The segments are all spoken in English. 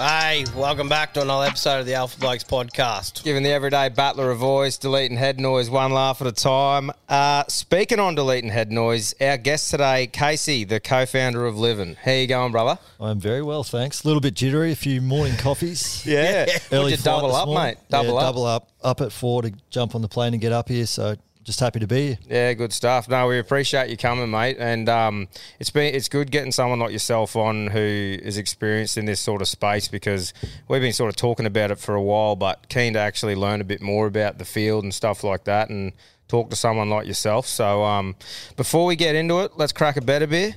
Hey, welcome back to another episode of the Alpha Blokes podcast. Giving the everyday battler a voice, deleting head noise one laugh at a time. Uh, speaking on deleting head noise, our guest today, Casey, the co-founder of Livin. How you going, brother? I'm very well, thanks. A little bit jittery, a few morning coffees. Yeah. Early Would you double up, morning. mate? Double yeah, up. Double up. Up at four to jump on the plane and get up here. So just happy to be here. Yeah, good stuff. No, we appreciate you coming, mate. And um, it's been it's good getting someone like yourself on who is experienced in this sort of space because we've been sort of talking about it for a while, but keen to actually learn a bit more about the field and stuff like that, and talk to someone like yourself. So um, before we get into it, let's crack a better beer.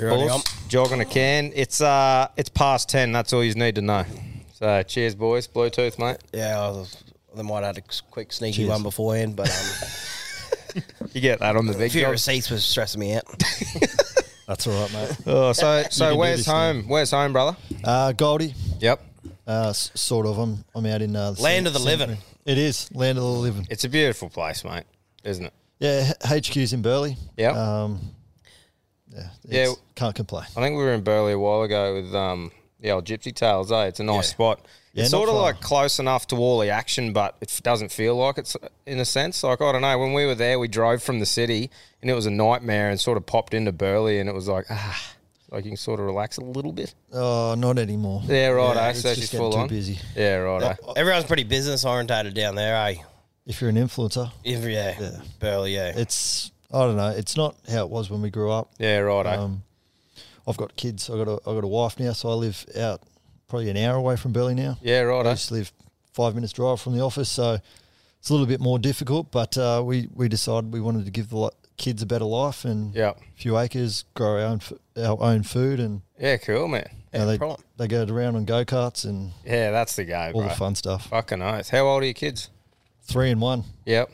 ready, Bulls, jog on a can. It's uh, it's past ten. That's all you need to know. So cheers, boys. Bluetooth, mate. Yeah, I, was, I might have had a quick sneaky Cheers. one beforehand, but um, You get that on the a big few job. receipts was stressing me out. That's all right, mate. Oh, so so where's this home? Where's home, brother? Uh, Goldie, Yep. uh, s- sort of. I'm I'm out in uh, the Land of the living. It is land of the living. It's a beautiful place, mate, isn't it? Yeah, H- HQ's in Burleigh. Yep. Um, yeah. Yeah. Can't complain. I think we were in Burleigh a while ago with um, the old Gypsy Tales. Eh? It's a nice spot. Yeah, it's sort of far. like close enough to all the action, but it f- doesn't feel like it's in a sense. Like I don't know. When we were there, we drove from the city, and it was a nightmare, and sort of popped into Burleigh, and it was like ah, like you can sort of relax a little bit. Oh, not anymore. Yeah, right. eh? it's So just getting full too on. busy. Yeah, right. eh? Everyone's pretty business orientated down there, eh? If you're an influencer, If, yeah, Yeah. Burleigh, yeah. it's I don't know. It's not how it was when we grew up. Yeah, right. eh? Um, I've got kids. I got a I got a wife now, so I live out probably an hour away from Burleigh now. yeah, right. I eh? used to live five minutes drive from the office, so it's a little bit more difficult. But uh, we we decided we wanted to give the kids a better life and Yeah. a few acres, grow our own our own food, and Yeah, cool, man. you know, no they problem. they go around on go karts and Yeah, that's the go, all bro. the fun stuff. Fucking oath. How old are your kids? Three and one, Yep.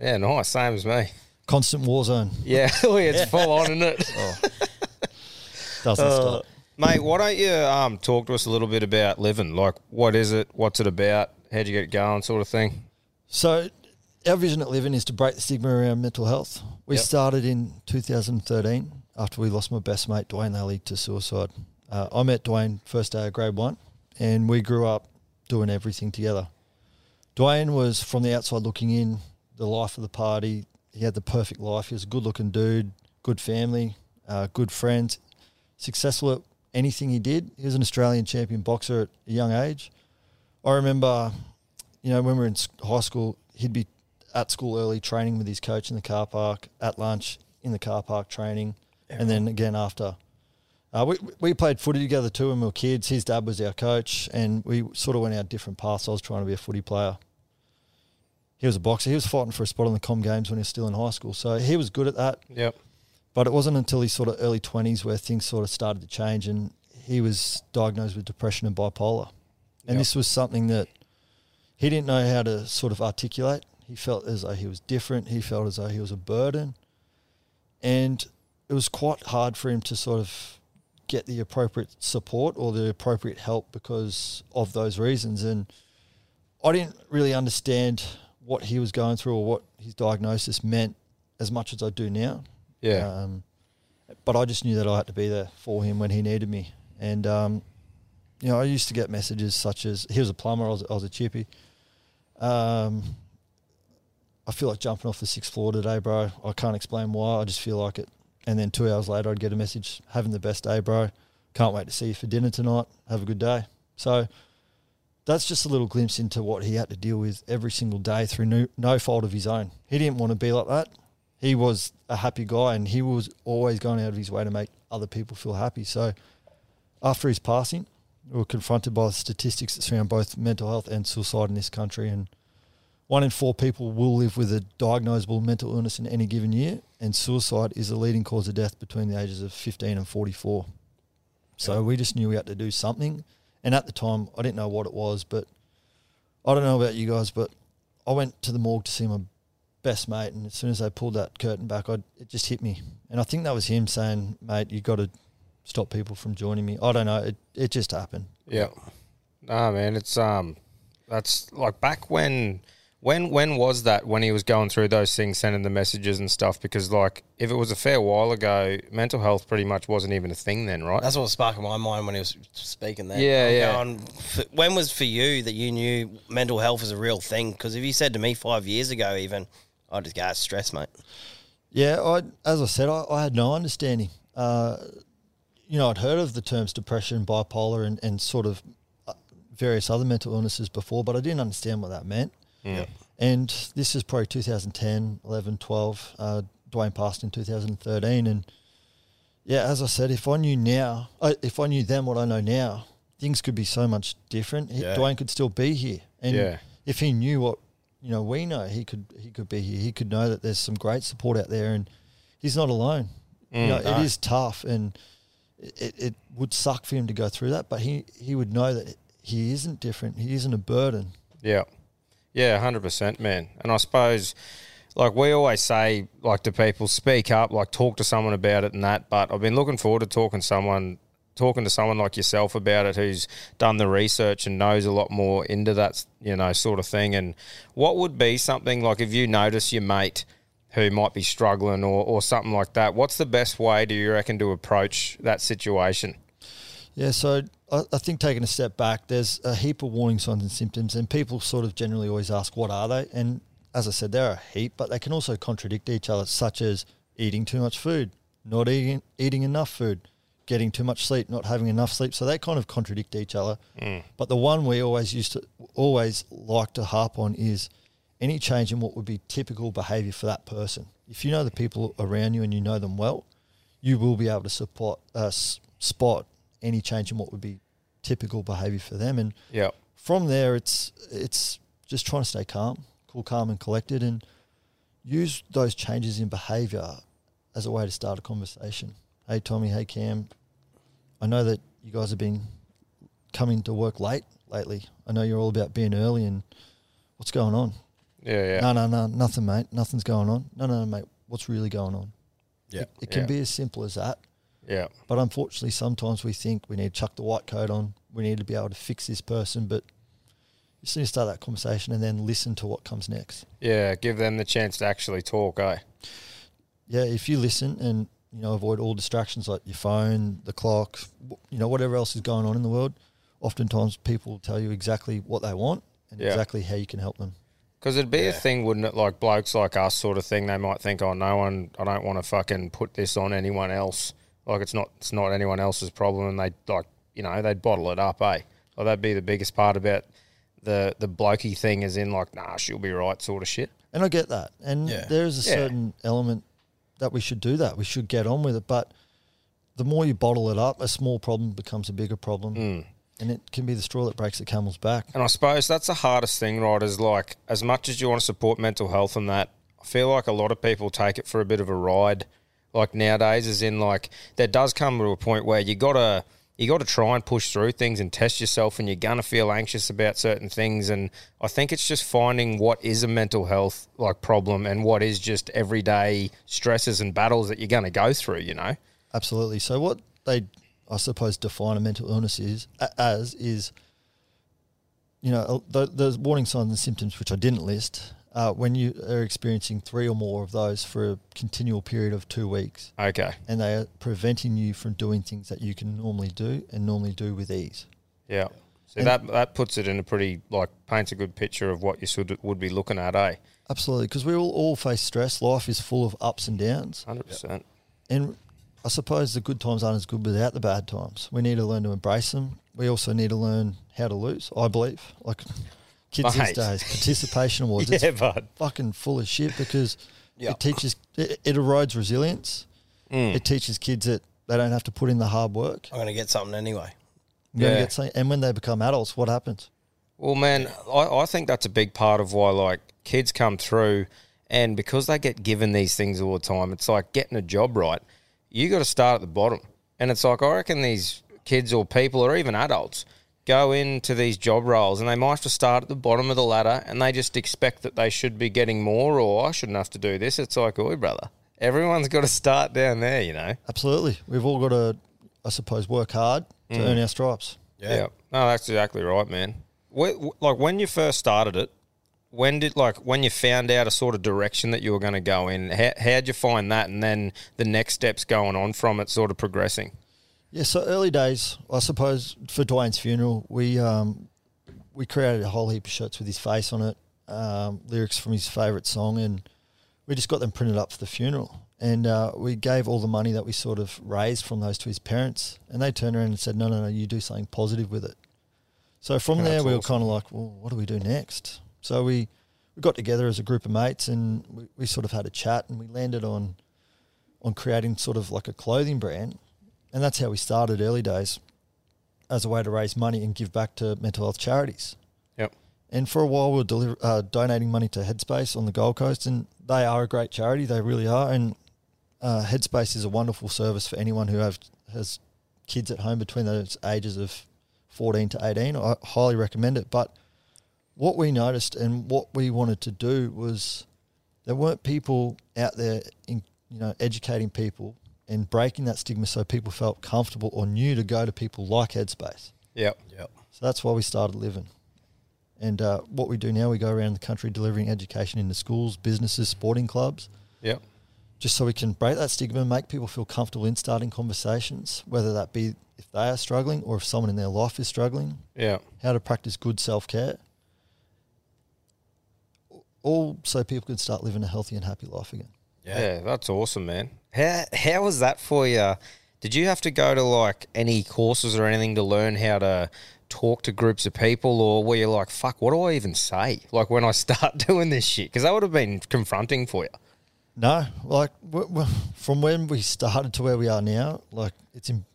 Yeah, nice. Same as me. constant war zone. Yeah, it's full on, isn't it? Doesn't Uh, stop. Mate, why don't you um, talk to us a little bit about Livin'? Like, what is it? What's it about? How'd you get it going, sort of thing? So, our vision at Livin' is to break the stigma around mental health. We Yep. started in 2013 after we lost my best mate, Dwayne Lally, to suicide. Uh, I met Dwayne first day of grade one, and we grew up doing everything together. Dwayne was from the outside looking in, the life of the party. He had the perfect life. He was a good looking dude, good family, uh, good friends, successful at anything he did. He was an Australian champion boxer at a young age. I remember, you know, when we were in high school, he'd be at school early training with his coach in the car park, at lunch in the car park training, and then again after. Uh, we we played footy together too when we were kids. His dad was our coach, and we sort of went our different paths. I was trying to be a footy player. He was a boxer. He was fighting for a spot on the Com Games when he was still in high school, so he was good at that. Yep. But it wasn't until his sort of early twenties where things sort of started to change, and he was diagnosed with depression and bipolar. And Yep. this was something that he didn't know how to sort of articulate. He felt as though he was different. He felt as though he was a burden, and it was quite hard for him to sort of get the appropriate support or the appropriate help because of those reasons. And I didn't really understand what he was going through or what his diagnosis meant as much as I do now. Yeah. Um, but I just knew that I had to be there for him when he needed me. And, um, you know, I used to get messages such as, he was a plumber, I was, I was a chippy. Um, I feel like jumping off the sixth floor today, bro. I can't explain why. I just feel like it. And then two hours later, I'd get a message, having the best day, bro. Can't wait to see you for dinner tonight. Have a good day. So that's just a little glimpse into what he had to deal with every single day through no, no fault of his own. He didn't want to be like that. He was a happy guy and he was always going out of his way to make other people feel happy. So after his passing, we were confronted by the statistics that surround both mental health and suicide in this country. And one in four people will live with a diagnosable mental illness in any given year, and suicide is the leading cause of death between the ages of 15 and 44. So we just knew we had to do something. And at the time, I didn't know what it was, but I don't know about you guys, but I went to the morgue to see my best mate, and as soon as they pulled that curtain back, I, it just hit me. And I think that was him saying, mate, you got to stop people from joining me. I don't know. It, it just happened. Yeah. Nah, man, it's um, that's like back when, when, when was that? When he was going through those things, sending the messages and stuff. Because like, if it was a fair while ago, mental health pretty much wasn't even a thing then, right? That's what was sparking my mind when he was speaking there. Yeah, I'm yeah. going, when was for you that you knew mental health was a real thing? Because if you said to me five years ago, even, I'd just go, "Ah, stress, mate. Yeah, I, as I said, I, I had no understanding. Uh, you know, I'd heard of the terms depression, bipolar, and, and sort of uh, various other mental illnesses before, but I didn't understand what that meant. Yeah. And this is probably 2010, 11, 12. Uh, Dwayne passed in 2013. And yeah, as I said, if I knew now, uh, if I knew then what I know now, things could be so much different. He- Yeah. Dwayne could still be here. And Yeah. if he knew what, you know, we know, he could he could be here. He could know that there's some great support out there and he's not alone. you mm, know, no. it is tough and it, it would suck for him to go through that, but he, he would know that he isn't different. He isn't a burden. Yeah. Yeah, hundred percent, man. And I suppose like we always say, like to people, speak up, like talk to someone about it and that. But I've been looking forward to talking to someone talking to someone like yourself about it who's done the research and knows a lot more into that, you know, sort of thing. And what would be something like if you notice your mate who might be struggling or, or something like that, what's the best way do you reckon to approach that situation? Yeah, so I, think taking a step back, there's a heap of warning signs and symptoms, and people sort of generally always ask, what are they? And as I said, there are a heap, but they can also contradict each other, such as eating too much food, not eating, eating enough food, getting too much sleep, not having enough sleep. So they kind of contradict each other. But the one we always used to, always like to harp on is any change in what would be typical behavior for that person. If you know the people around you and you know them well, you will be able to support, uh, spot any change in what would be typical behavior for them. And Yeah. from there, it's it's just trying to stay calm, cool, calm, and collected, and use those changes in behavior as a way to start a conversation. Hey, Tommy. Hey, Cam. I know that you guys have been coming to work late lately. I know you're all about being early, and what's going on? Yeah, yeah. No, no, no, nothing, mate. Nothing's going on. No, no, no, mate. What's really going on? Yeah. It, it can Yeah. be as simple as that. Yeah. But unfortunately, sometimes we think we need to chuck the white coat on. We need to be able to fix this person. But you just need to start that conversation and then listen to what comes next. Yeah. Give them the chance to actually talk, eh? Yeah, if you listen and you know avoid all distractions like your phone, the clock, you know whatever else is going on in the world. Oftentimes, people tell you exactly what they want and Yeah. exactly how you can help them. Because it'd be a thing, wouldn't it? Like blokes like us, sort of thing. They might think, "Oh, no one. I don't want to fucking put this on anyone else. Like it's not. It's not anyone else's problem." And they like, you know, they'd bottle it up, eh? Well, that'd be the biggest part about the the blokey thing, is in like, "Nah, she'll be right," sort of shit. And I get that. And Yeah. there is a Yeah. certain element that we should do that. We should get on with it. But the more you bottle it up, a small problem becomes a bigger problem, Mm. and it can be the straw that breaks the camel's back. And I suppose that's the hardest thing, right? Is like as much as you want to support mental health and that, I feel like a lot of people take it for a bit of a ride. Like nowadays, is in like there does come to a point where you gotta you got to try and push through things and test yourself, and you're gonna feel anxious about certain things. And I think it's just finding what is a mental health like problem and what is just everyday stresses and battles that you're gonna go through. You know? Absolutely. So what they, I suppose, define a mental illness is as is, you know, the, the warning signs and symptoms which I didn't list. Uh, when you are experiencing three or more of those for a continual period of two weeks, Okay. and they are preventing you from doing things that you can normally do and normally do with ease. Yeah. So And- that that puts it in a pretty like paints a good picture of what you should would be looking at, eh? Absolutely, because we all, all face stress. Life is full of ups and downs, Hundred percent. and I suppose the good times aren't as good without the bad times. We need to learn to embrace them. We also need to learn how to lose. I believe, like kids Mate. these days, participation awards. Yeah, It's bud. fucking full of shit because Yeah. it teaches it, it erodes resilience. Mm. It teaches kids that they don't have to put in the hard work. I'm going to get something anyway. You're Yeah. get something- and when they become adults, what happens? Well, man, I, I think that's a big part of why like kids come through, and because they get given these things all the time, it's like getting a job right. You got to start at the bottom, and it's like I reckon these kids or people or even adults go into these job roles and they might have to start at the bottom of the ladder and they just expect that they should be getting more or I shouldn't have to do this. It's like, oi, brother, everyone's got to start down there, you know. Absolutely, we've all got to, I suppose, work hard to Mm. earn our stripes. Yeah. No, that's exactly right, man. Wh- wh- like when you first started it, when did like when you found out a sort of direction that you were going to go in? How, how'd you find that, and then the next steps going on from it, sort of progressing? Yeah, so early days, I suppose, for Dwayne's funeral, we um, we created a whole heap of shirts with his face on it, um, lyrics from his favourite song, and we just got them printed up for the funeral. And uh, we gave all the money that we sort of raised from those to his parents, and they turned around and said, "No, no, no, you do something positive with it." So from That's there, we were awesome. kind of like, "Well, what do we do next?" So we we got together as a group of mates, and we, we sort of had a chat, and we landed on on creating sort of like a clothing brand and that's how we started early days as a way to raise money and give back to mental health charities. Yep. And for a while, we were deliver, uh, donating money to Headspace on the Gold Coast, and they are a great charity. They really are. And uh, Headspace is a wonderful service for anyone who have, has kids at home between those ages of 14 to 18. I highly recommend it. But what we noticed and what we wanted to do was there weren't people out there, in, you know, educating people and breaking that stigma so people felt comfortable or knew to go to people like Headspace. Yep. Yep. So that's why we started Livin'. And uh, what we do now, we go around the country delivering education into schools, businesses, sporting clubs, Yep. just so we can break that stigma and make people feel comfortable in starting conversations, whether that be if they are struggling or if someone in their life is struggling, Yeah. how to practice good self care. All so people can start living a healthy and happy life again. Yeah. that's awesome, man. How how was that for you? Did you have to go to like any courses or anything to learn how to talk to groups of people, or were you like, "Fuck, what do I even say?" Like when I start doing this shit, because that would have been confronting for you. No, like w- w- from when we started to where we are now, like it's em-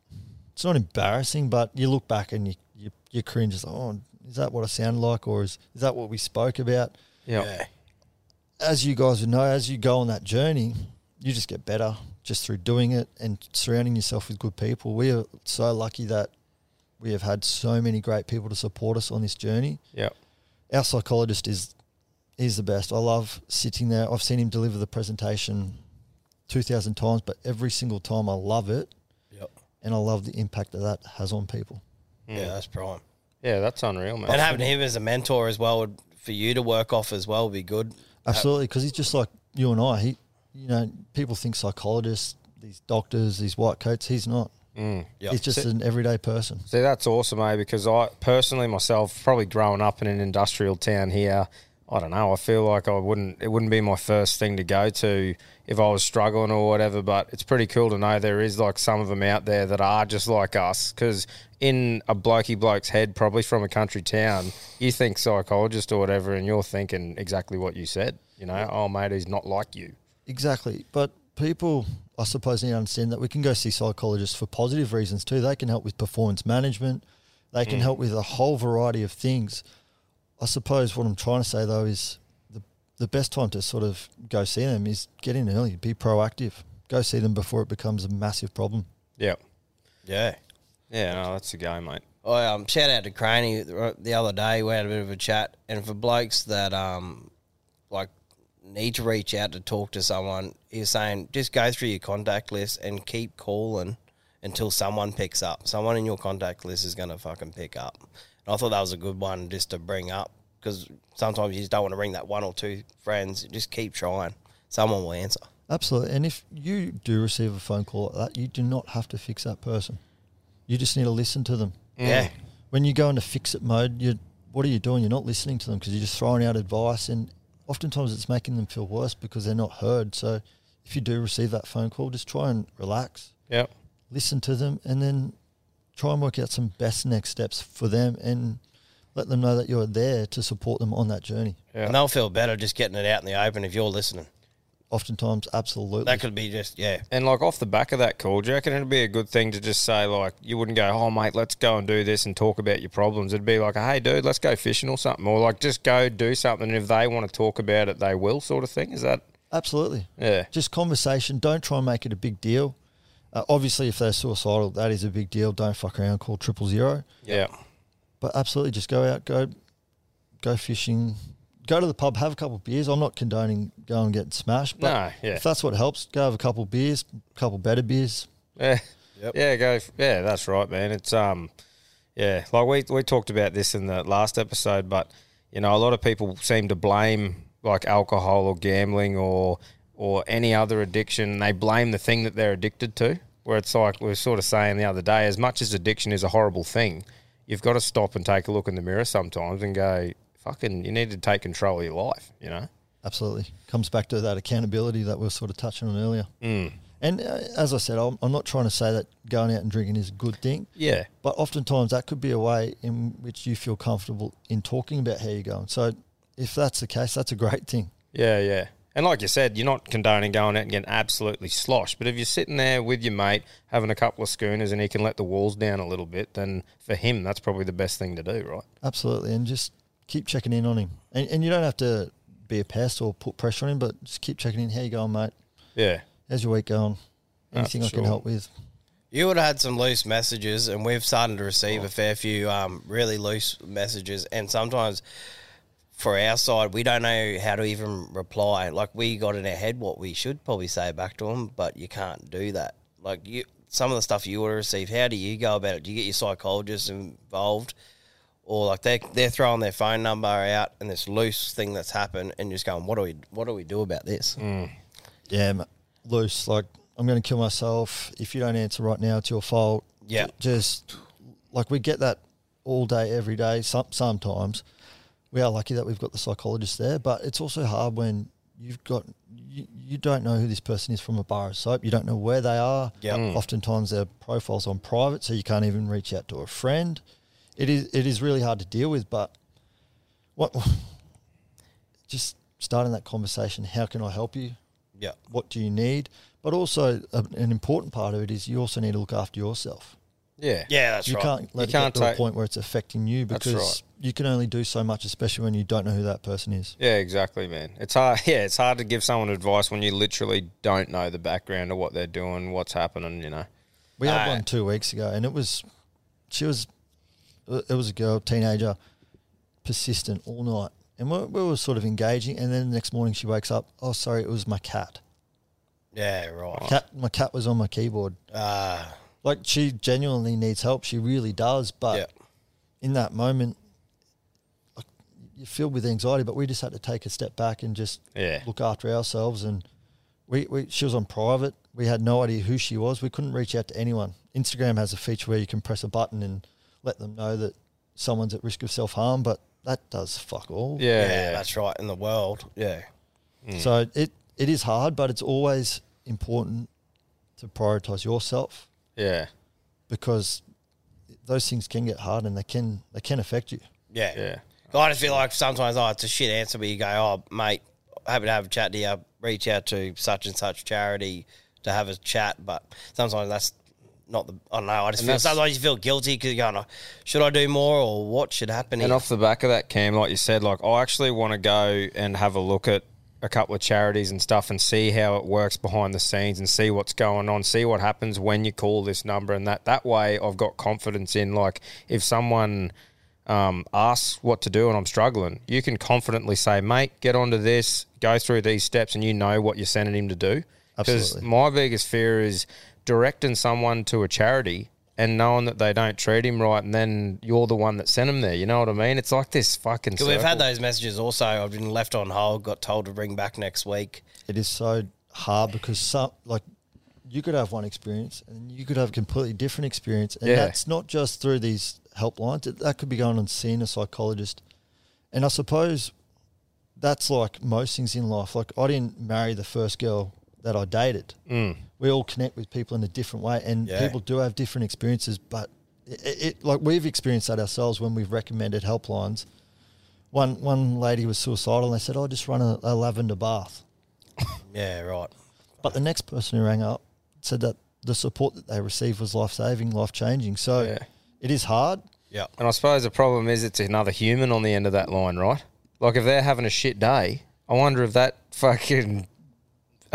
it's not embarrassing, but you look back and you you, you cringe. It's like, oh, is that what I sounded like, or is is that what we spoke about? Yeah. As you guys would know, as you go on that journey, you just get better just through doing it and surrounding yourself with good people. We are so lucky that we have had so many great people to support us on this journey. Yeah. Our psychologist is is the best. I love sitting there. I've seen him deliver the presentation two thousand times, but every single time I love it, Yep. and I love the impact that that has on people. Hmm. Yeah, that's prime. Yeah, that's unreal, man. And having him as a mentor as well would, for you to work off as well would be good. Absolutely, because he's just like you and I. He, you know, people think psychologists, these doctors, these white coats. He's not. Mm. Yep. He's just So- an everyday person. See, that's awesome, eh? Because I personally myself, probably growing up in an industrial town here, I don't know. I feel like I wouldn't. It wouldn't be my first thing to go to if I was struggling or whatever. But it's pretty cool to know there is like some of them out there that are just like us. Because in a blokey bloke's head, probably from a country town, you think psychologist or whatever, and you're thinking exactly what you said. You know, oh mate, he's not like you. Exactly. But people, I suppose, need to understand that we can go see psychologists for positive reasons too. They can help with performance management. They can mm. help with a whole variety of things. I suppose what I'm trying to say though is the the best time to sort of go see them is get in early, be proactive, go see them before it becomes a massive problem. Yeah. Yeah. Yeah, no, that's the game, mate. I um, shout out to Craney the the other day. We had a bit of a chat, and for blokes that um, like need to reach out to talk to someone, he was saying just go through your contact list and keep calling until someone picks up. Someone in your contact list is gonna fucking pick up. And I thought that was a good one just to bring up because sometimes you just don't want to ring that one or two friends. Just keep trying. Someone will answer. Absolutely. And if you do receive a phone call like that, you do not have to fix that person. You just need to listen to them. Yeah. When you go into fix it mode, you what are you doing? You're not listening to them because you're just throwing out advice, and oftentimes it's making them feel worse because they're not heard. So if you do receive that phone call, just try and relax, Yep. listen to them, and then try and work out some best next steps for them, and let them know that you're there to support them on that journey. Yeah. And they'll feel better just getting it out in the open if you're listening. Oftentimes, absolutely. That could be just yeah. And like off the back of that call, do you reckon it'd be a good thing to just say like you wouldn't go, oh mate, let's go and do this and talk about your problems. It'd be like, hey dude, let's go fishing or something, or like just go do something. And if they want to talk about it, they will, sort of thing. Is that absolutely. yeah? just conversation. Don't try and make it a big deal. Uh, obviously, if they're suicidal, that is a big deal. Don't fuck around. Call triple zero. Yeah. But absolutely, just go out, go, go fishing, go to the pub, have a couple of beers. I'm not condoning going and getting smashed, but No, yeah. if that's what helps, go have a couple of beers, a couple better beers. Yeah. Yep. Yeah, go. Yeah, that's right, man. It's um, yeah, like we we talked about this in the last episode, but you know, a lot of people seem to blame like alcohol or gambling or or any other addiction. They blame the thing that they're addicted to. Where it's like we were sort of saying the other day, as much as addiction is a horrible thing, you've got to stop and take a look in the mirror sometimes and go, "Fucking, you need to take control of your life." You know? Absolutely, comes back to that accountability that we were sort of touching on earlier. Mm. And uh, as I said, I'm, I'm not trying to say that going out and drinking is a good thing. Yeah. But oftentimes that could be a way in which you feel comfortable in talking about how you're going. So if that's the case, that's a great thing. Yeah, yeah. And like you said, you're not condoning going out and getting absolutely sloshed. But if you're sitting there with your mate having a couple of schooners and he can let the walls down a little bit, then for him, that's probably the best thing to do, right? Absolutely. And just keep checking in on him. And, and you don't have to be a pest or put pressure on him, but just keep checking in. How you going, mate? Yeah. How's your week going? Ah, Anything for I can sure. help with? You would have had some loose messages, and we've started to receive a fair few um, really loose messages. And sometimes, for our side, we don't know how to even reply. Like we got in our head what we should probably say back to them, but you can't do that. Like you, some of the stuff you would have received, how do you go about it? Do you get your psychologist involved, or like they they're throwing their phone number out and this loose thing that's happened, and just going, what do we what do we do about this? Mm. Yeah, loose. Like, I'm going to kill myself. If you don't answer right now, it's your fault. Yeah. Just like we get that all day, every day. Some, sometimes we are lucky that we've got the psychologist there, but it's also hard when you've got, you, you don't know who this person is from a bar of soap. You don't know where they are. Yep. Mm. Oftentimes their profile's on private, so you can't even reach out to a friend. It is, it is really hard to deal with, but what, just starting that conversation, how can I help you? Yeah, what do you need? But also, a, an important part of it is you also need to look after yourself. Yeah. yeah, that's right. you right. can't let You it can't get to take- a point where it's affecting you That's because right. you can only do so much, especially when you don't know who that person is. Yeah, exactly, man. It's hard. Yeah, it's hard to give someone advice when you literally don't know the background of what they're doing, what's happening. You know. We had Uh, one two weeks ago, and it was, she was, it was a girl, teenager, persistent all night, and we, we were sort of engaging. And then the next morning, she wakes up. Oh, sorry, it was my cat. Yeah, right. Cat, my cat was on my keyboard. Uh, Like she genuinely needs help. She really does, but. yeah. in that moment, like, you're filled with anxiety, but we just had to take a step back and just Yeah. look after ourselves. And we, we, she was on private. We had no idea who she was. We couldn't reach out to anyone. Instagram has a feature where you can press a button and let them know that someone's at risk of self harm, but that does fuck all. Yeah, yeah, yeah, that's right. In the world, yeah, hmm. So it, it is hard, but it's always important to prioritize yourself yeah, because those things can get hard and they can they can affect you. yeah, yeah. I just feel like sometimes, oh, it's a shit answer, but you go, oh, mate, happy to have a chat to you. Reach out to such and such charity to have a chat, but sometimes that's not the. I don't know. I just And feel sometimes you feel guilty because you're going, oh, should I do more or what should happen? And here? off the back of that, Cam, like you said, like I actually want to go and have a look at a couple of charities and stuff and see how it works behind the scenes and see what's going on, see what happens when you call this number and that that way I've got confidence in like if someone um, asks what to do and I'm struggling, you can confidently say, mate, get onto this, go through these steps and you know what you're sending him to do. Because my biggest fear is directing someone to a charity and knowing that they don't treat him right, and then you're the one that sent him there. You know what I mean? It's like this fucking. 'Cause we've had those messages also. I've been left on hold, got told to bring back next week. it is so hard because some like you could have one experience and you could have a completely different experience, and Yeah. that's not just through these helplines. It, that could be going on seeing a psychologist, and I suppose that's like most things in life. Like I didn't marry the first girl that I dated. Mm. We all connect with people in a different way, and Yeah. people do have different experiences. But it, it like we've experienced that ourselves when we've recommended helplines. One one lady was suicidal, and they said, "Oh, just run a, a lavender bath." Yeah, right. But the next person who rang up said that the support that they received was life saving, life changing. So Yeah. it is hard. Yeah. And I suppose the problem is it's another human on the end of that line, right? Like if they're having a shit day, I wonder if that fucking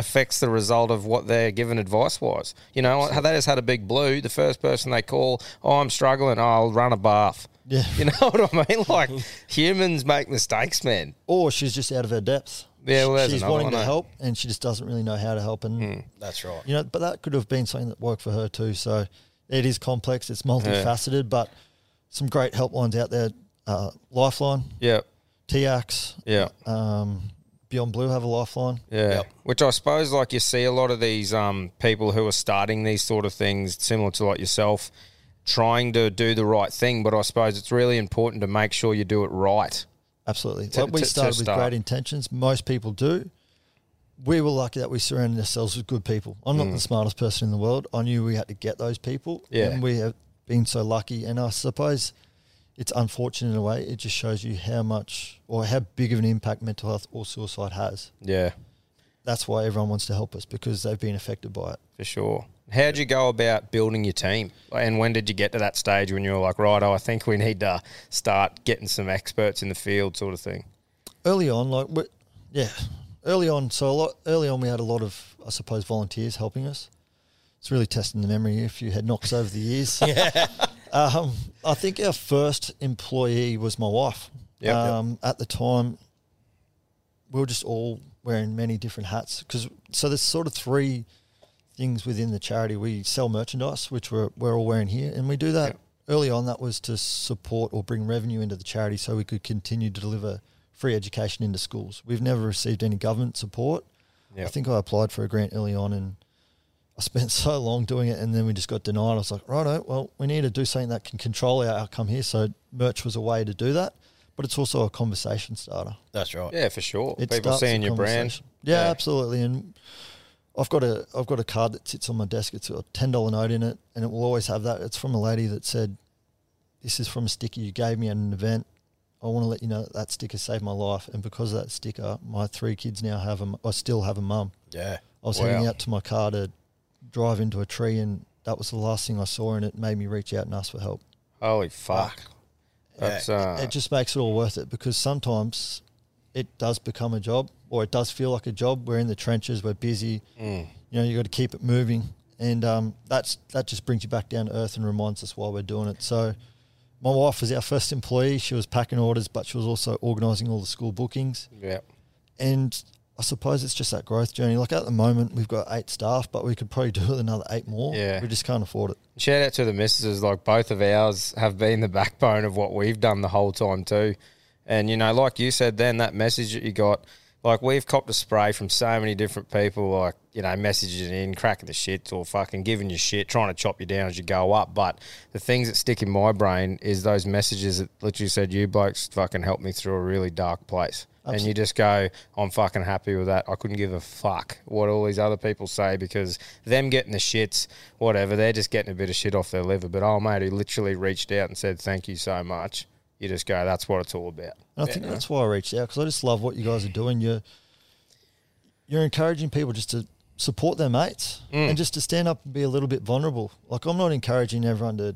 affects the result of what they're given advice was. You know, they just had a big blue. The first person they call, oh, I'm struggling. Oh, I'll run a bath. Yeah. You know what I mean? Like humans make mistakes, man. Or she's just out of her depth. Yeah, well, she's wanting one, to eh? help and she just doesn't really know how to help. And, Hmm. That's right. you know, but that could have been something that worked for her too. So it is complex, it's multifaceted, but some great helplines out there. Uh, Lifeline, Yeah, TAX, yeah. um, Beyond Blue have a lifeline. Yeah, Yep. which I suppose like you see a lot of these um, people who are starting these sort of things, similar to like yourself, trying to do the right thing. But I suppose it's really important to make sure you do it right. Absolutely. To- like we to- to started with start. great intentions. Most people do. We were lucky that we surrounded ourselves with good people. I'm not the smartest person in the world. I knew we had to get those people. Mm. Yeah. And we have been so lucky. And I suppose it's unfortunate in a way. It just shows you how much or how big of an impact mental health or suicide has. Yeah, That's why everyone wants to help us because they've been affected by it. for sure. How'd you go about building your team? And when did you get to that stage when you were like, right, oh, I think we need to start getting some experts in the field, sort of thing? early on, like yeah, early on. So a lot early on, we had a lot of, I suppose, volunteers helping us. It's really testing the memory if you had knocks over the years. yeah. Um, I think our first employee was my wife. Yep, yep. um, At the time, we were just all wearing many different hats because so there's sort of three things within the charity. We sell merchandise, which we're we're all wearing here, and we do that Yep. early on. That was to support or bring revenue into the charity, so we could continue to deliver free education into schools. We've never received any government support. I think I applied for a grant early on, and I spent so long doing it, and then we just got denied. I was like, righto, well, we need to do something that can control our outcome here. So merch was a way to do that, but it's also a conversation starter. That's right. Yeah, for sure. It People seeing your brand. Yeah, Yeah. absolutely. And I've got a I've got a card that sits on my desk. It's a ten dollar note in it, and it will always have that. It's from a lady that said, "This is from a sticker you gave me at an event. I want to let you know that that sticker saved my life, and because of that sticker, my three kids now have a. m- I still have a mum. Yeah. I was Wow. heading out to my car to drive into a tree, and that was the last thing I saw, and it made me reach out and ask for help. Holy fuck. That's uh, it just makes it all worth it because sometimes it does become a job or it does feel like a job. We're in the trenches, we're busy. mm. You know, you got to keep it moving, and um, that's that just brings you back down to earth and reminds us why we're doing it. So, my wife was our first employee. She was packing orders, but she was also organising all the school bookings. yeah. And I suppose it's just that growth journey. Like at the moment, we've got eight staff, but we could probably do with another eight more. Yeah. we just can't afford it. Shout out to the missuses. Like both of ours have been the backbone of what we've done the whole time too. And you know, like you said, then that message that you got, like we've copped a spray from so many different people, like you know, messaging in, cracking the shit, or fucking giving you shit, trying to chop you down as you go up. But the things that stick in my brain is those messages that literally said, "You blokes fucking helped me through a really dark place." And you just go, I'm fucking happy with that. I couldn't give a fuck what all these other people say because them getting the shits, whatever, they're just getting a bit of shit off their liver. But oh, mate, who literally reached out and said, thank you so much. You just go, that's what it's all about. And I think that's why I reached out because I just love what you guys are doing. You're you're encouraging people just to support their mates Mm. and just to stand up and be a little bit vulnerable. Like I'm not encouraging everyone to,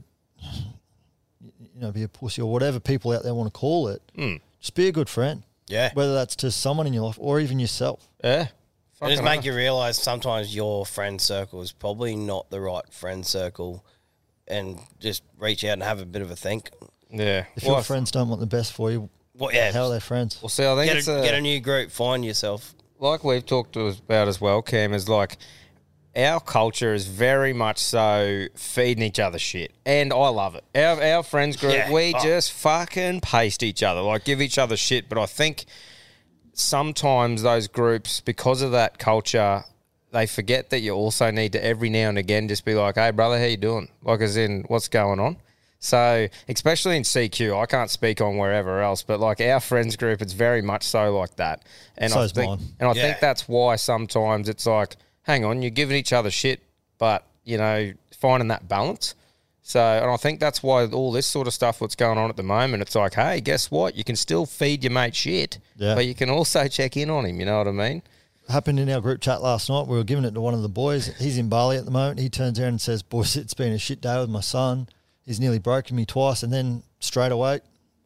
you know, be a pussy or whatever people out there want to call it. Mm. Just be a good friend, Yeah. whether that's to someone in your life or even yourself. Yeah. It just make you realise sometimes your friend circle is probably not the right friend circle, and just reach out and have a bit of a think. Yeah. If Well, your friends don't want the best for you, Well, yeah, how are they friends? Well, see, I think get it's a, a, get a new group, find yourself. like we've talked about as well, Cam, is like our culture is very much so feeding each other shit, and I love it. Our our friends group, Yeah. we Oh. just fucking paste each other, like give each other shit. But I think sometimes those groups, because of that culture, they forget that you also need to every now and again just be like, "Hey, brother, how you doing?" Like, as in, what's going on? So, especially in CQ, I can't speak on wherever else, but like our friends group, it's very much so like that. And I So's think, mine. and I Yeah. think that's why sometimes it's like, hang on, you're giving each other shit, but you know, finding that balance. So, and I think that's why all this sort of stuff, what's going on at the moment, it's like, hey, guess what? You can still feed your mate shit, Yeah. but you can also check in on him. You know what I mean? happened in our group chat last night. We were giving it to one of the boys. He's in Bali at the moment. He turns around and says, "Boys, it's been a shit day with my son. He's nearly broken me twice." And then straight away,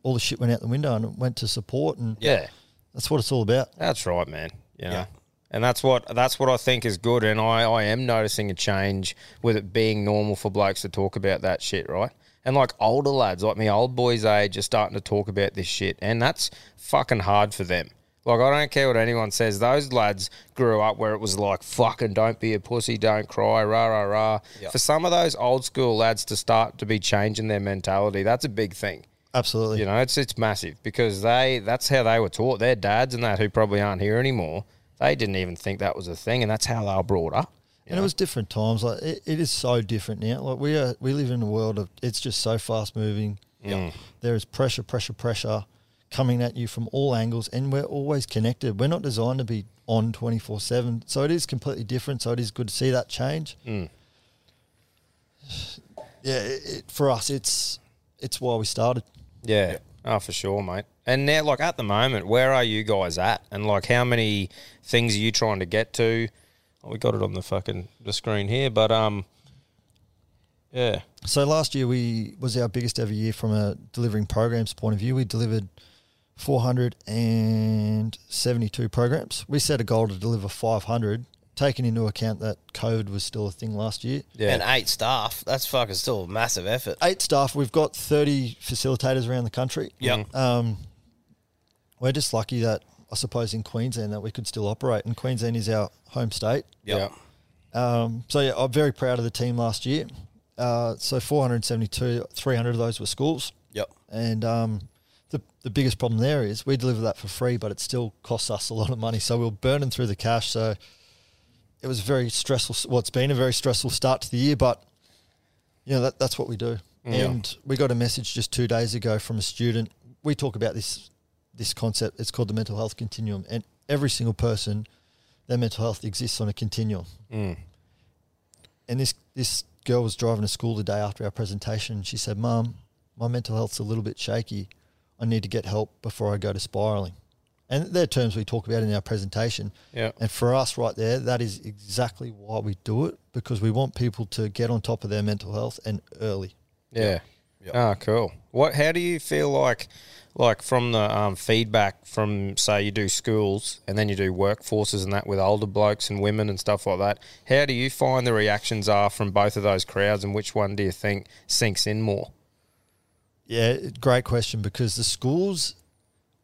all the shit went out the window and went to support. And Yeah. that's what it's all about. That's right, man. You know? Yeah. And that's what that's what I think is good. And I, I am noticing a change with it being normal for blokes to talk about that shit, right? And like older lads, like me old boys age, are starting to talk about this shit. And that's fucking hard for them. Like I don't care what anyone says. Those lads grew up where it was like fucking don't be a pussy, don't cry, rah rah rah. Yeah. For some of those old school lads to start to be changing their mentality, that's a big thing. Absolutely. You know, it's it's massive because they that's how they were taught. Their dads and that who probably aren't here anymore, they didn't even think that was a thing, and that's how they were brought up. and it was different times. Like it, it is so different now. Like we are, we live in a world of it's just so fast moving. There is pressure, pressure, pressure coming at you from all angles, and we're always connected. We're not designed to be on twenty four seven, so it is completely different. So it is good to see that change. Hmm. Yeah, it, it, for us, it's it's why we started. Yeah. Oh, for sure, mate. And now, like at the moment, where are you guys at? And like, how many things are you trying to get to? Oh, we got it on the fucking the screen here, but um, yeah, So last year we was our biggest ever year from a delivering programs point of view. We delivered 472 programs. We set a goal to deliver 500, taking into account that COVID was still a thing last year. yeah, And eight staff, that's fucking still a massive effort. Eight staff. We've got 30 facilitators around the country. Yeah. Um, we're just lucky that I suppose in Queensland that we could still operate, and Queensland is our home state. Yep. Um, so yeah, I'm very proud of the team last year. Uh, so 472, 300 of those were schools. Yep. And um, the the biggest problem there is we deliver that for free, but it still costs us a lot of money. So we we're burning through the cash. So it was a very stressful. Well, it's been a very stressful start to the year, but you know that that's what we do. And we got a message just two days ago from a student. We talk about this this concept. It's called the mental health continuum, and every single person, their mental health exists on a continuum. Mm. And this this girl was driving to school the day after our presentation. She said, "Mum, my mental health's a little bit shaky. I need to get help before I go to spiraling." And they're terms we talk about in our presentation. yeah, And for us, right there, that is exactly why we do it because we want people to get on top of their mental health and early. Yeah. Yep. Oh, cool. What? How do you feel like, like from the um, feedback from say you do schools and then you do workforces and that with older blokes and women and stuff like that? How do you find the reactions are from both of those crowds, and which one do you think sinks in more? Yeah, great question because the schools,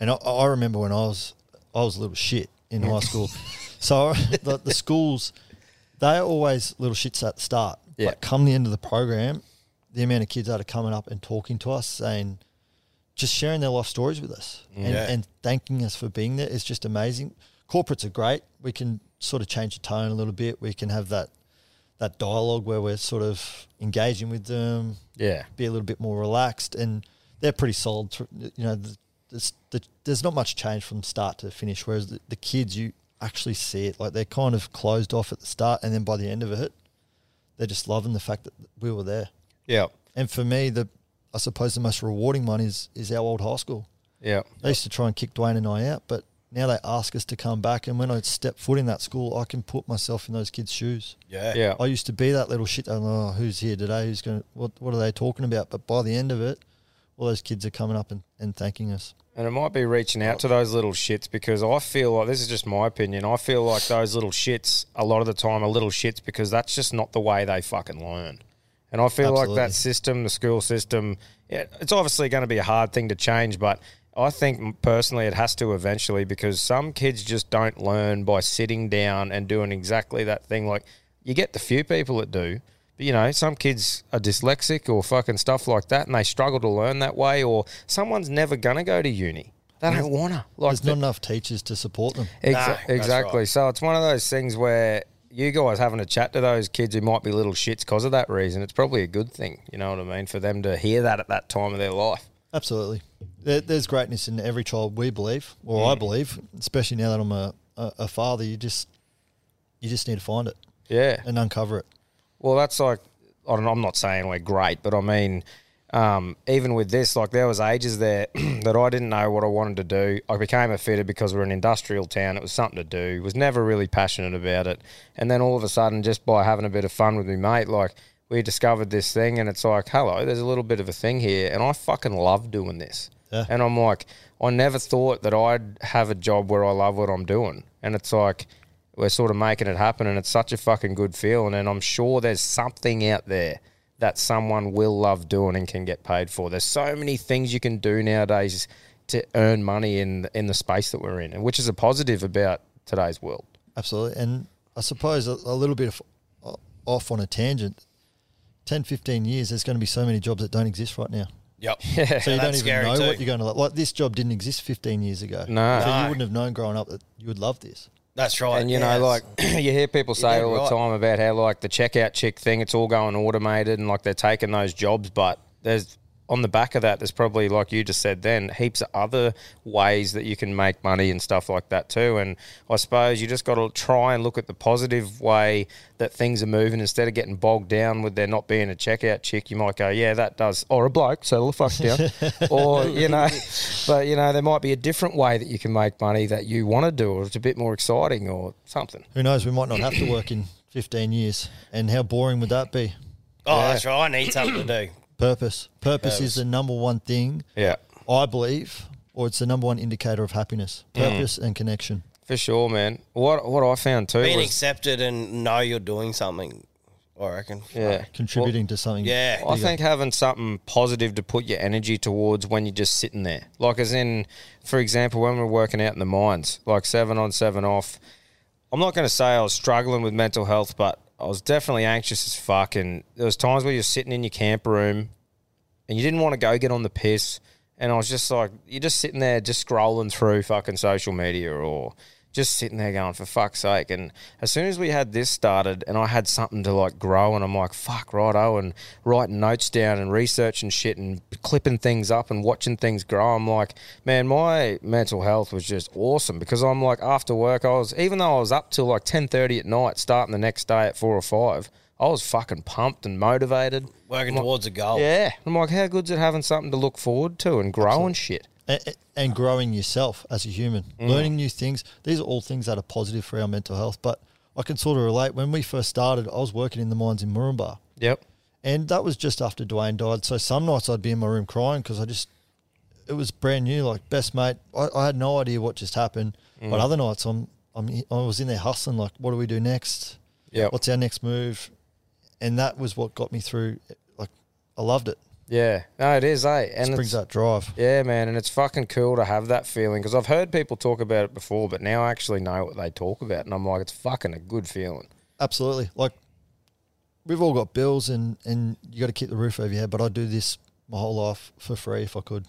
and I, I remember when I was I was a little shit in high school, so the, the schools they're always little shits at the start. Yeah. But come the end of the program, the amount of kids that are coming up and talking to us, saying, just sharing their life stories with us and, Yeah. and thanking us for being there is just amazing. Corporates are great. We can sort of change the tone a little bit. We can have that that dialogue where we're sort of engaging with them, Yeah. be a little bit more relaxed, and they're pretty solid. You know, the, there's, the, there's not much change from start to finish. Whereas the, the kids, you actually see it like they're kind of closed off at the start, and then by the end of it, they're just loving the fact that we were there. Yeah. And for me, the I suppose the most rewarding one is is our old high school. Yeah. They used to try and kick Dwayne and I out, but now they ask us to come back. And when I step foot in that school, I can put myself in those kids' shoes. Yeah. Yeah. I used to be that little shit. Oh, who's here today? Who's going what, what are they talking about? But by the end of it, all those kids are coming up and, and thanking us. And it might be reaching out to those little shits because I feel like this is just my opinion. I feel like those little shits a lot of the time are little shits because that's just not the way they fucking learn. And I feel like that system, the school system, it's obviously going to be a hard thing to change, but I think personally it has to eventually because some kids just don't learn by sitting down and doing exactly that thing. Like you get the few people that do, but you know, some kids are dyslexic or fucking stuff like that, and they struggle to learn that way. Or someone's never gonna go to uni; they don't wanna. Like There's the- not enough teachers to support them. Exa- No, exactly. right. So it's one of those things where you guys having a chat to those kids who might be little shits because of that reason. It's probably a good thing. You know what I mean? For them to hear that at that time of their life. Absolutely. There, there's greatness in every child, we believe, or I mm. believe, especially now that I'm a, a, a father. You just you just need to find it Yeah. and uncover it. Well, that's like I don't know, I'm not saying we're great, but I mean, um, even with this, like there was ages there that I didn't know what I wanted to do. I became a fitter because we're an industrial town. It was something to do. Was never really passionate about it, and then all of a sudden, just by having a bit of fun with my mate, like we discovered this thing, and it's like, hello, there's a little bit of a thing here, and I fucking love doing this. Yeah. And I'm like, I never thought that I'd have a job where I love what I'm doing, and it's like we're sort of making it happen and it's such a fucking good feeling and I'm sure there's something out there that someone will love doing and can get paid for. There's so many things you can do nowadays to earn money in in the space that we're in, and which is a positive about today's world. Absolutely. And I suppose a, a little bit of, uh, off on a tangent. 10, 15 years, there's going to be so many jobs that don't exist right now. Yep. So you don't even know too. what you're going to like. Like this job didn't exist 15 years ago. No. So No. you wouldn't have known growing up that you would love this. That's right. And you yeah, know, like you hear people say all the time about how like the checkout chick thing, it's all going automated and like they're taking those jobs, but there's on the back of that, there's probably like you just said then, heaps of other ways that you can make money and stuff like that too. And I suppose you just got to try and look at the positive way that things are moving instead of getting bogged down with there not being a checkout chick. You might go, yeah, that does, or a bloke, settle the fuck down, or you know, but you know, there might be a different way that you can make money that you want to do, or it's a bit more exciting, or something. Who knows? We might not have to work in 15 years. And how boring would that be? oh, that's right. I need something to do. Purpose. Purpose Purpose. is the number one thing, Yeah. I believe, or it's the number one indicator of happiness. Mm. Purpose and connection. For sure, man. What what I found too Being was accepted and know you're doing something. I reckon. yeah. Contributing to something. Yeah. I think having something positive to put your energy towards when you're just sitting there. Like as in, for example, when we're working out in the mines, like seven on, seven off. I'm not going to say I was struggling with mental health, but I was definitely anxious as fuck. And there was times where you're sitting in your camp room and you didn't want to go get on the piss. And I was just like, you're just sitting there, just scrolling through fucking social media or just sitting there going, for fuck's sake. And as soon as we had this started and I had something to like grow, and I'm like, fuck, right, oh, and writing notes down and researching shit and clipping things up and watching things grow, I'm like, man, my mental health was just awesome because I'm like, after work, I was, even though I was up till like 10.30 at night, starting the next day at four or five, I was fucking pumped and motivated. Working towards a goal. Yeah. I'm like, how good's it having something to look forward to and grow and shit? And, and growing yourself as a human, mm. learning new things. These are all things that are positive for our mental health. But I can sort of relate. When we first started, I was working in the mines in Moranbah, Yep. and that was just after Dwayne died. So some nights I'd be in my room crying because I just it was brand new. Like best mate, I, I had no idea what just happened. Mm. But other nights I'm I'm I was in there hustling. Like, what do we do next? Yeah. What's our next move? And that was what got me through. Like, I loved it. Yeah. No, it is, eh? And It brings that drive. yeah, man, and it's fucking cool to have that feeling because I've heard people talk about it before, but now I actually know what they talk about, and I'm like, it's fucking a good feeling. Absolutely. Like we've all got bills and and you got to keep the roof over your head. But I'd do this my whole life for free if I could.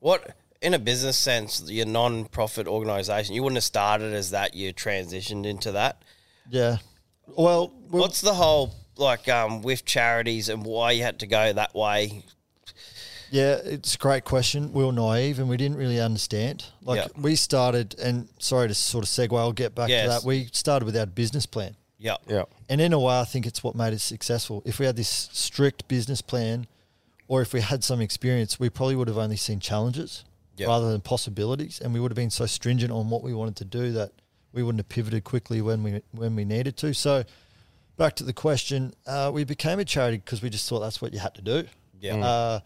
What, in a business sense, your non-profit organisation, you wouldn't have started as that. You transitioned into that. Yeah. Well, we'll What's the whole like um, with charities and why you had to go that way? yeah, it's a great question. We were naive and we didn't really understand. Like Yeah. we started, and sorry to sort of segue. I'll get back Yes. to that. We started with our business plan. Yeah. Yeah. And in a way, I think it's what made us successful. If we had this strict business plan, or if we had some experience, we probably would have only seen challenges. Yep. rather than possibilities, and we would have been so stringent on what we wanted to do that we wouldn't have pivoted quickly when we when we needed to. So, back to the question, uh, we became a charity because we just thought that's what you had to do. Yeah. Uh,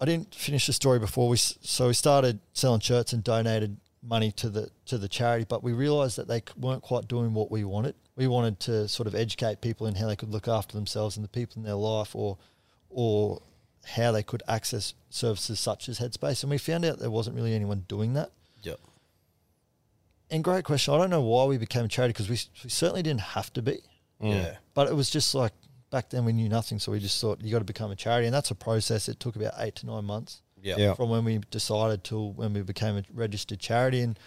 I didn't finish the story before we so we started selling shirts and donated money to the to the charity, but we realised that they weren't quite doing what we wanted. We wanted to sort of educate people in how they could look after themselves and the people in their life, or or how they could access services such as Headspace, and we found out there wasn't really anyone doing that. Yep. And great question. I don't know why we became a charity because we, we certainly didn't have to be, Yeah. but it was just like back then we knew nothing, so we just thought you got to become a charity, and that's a process. It took about eight to nine months Yeah. Yeah. from when we decided till when we became a registered charity. And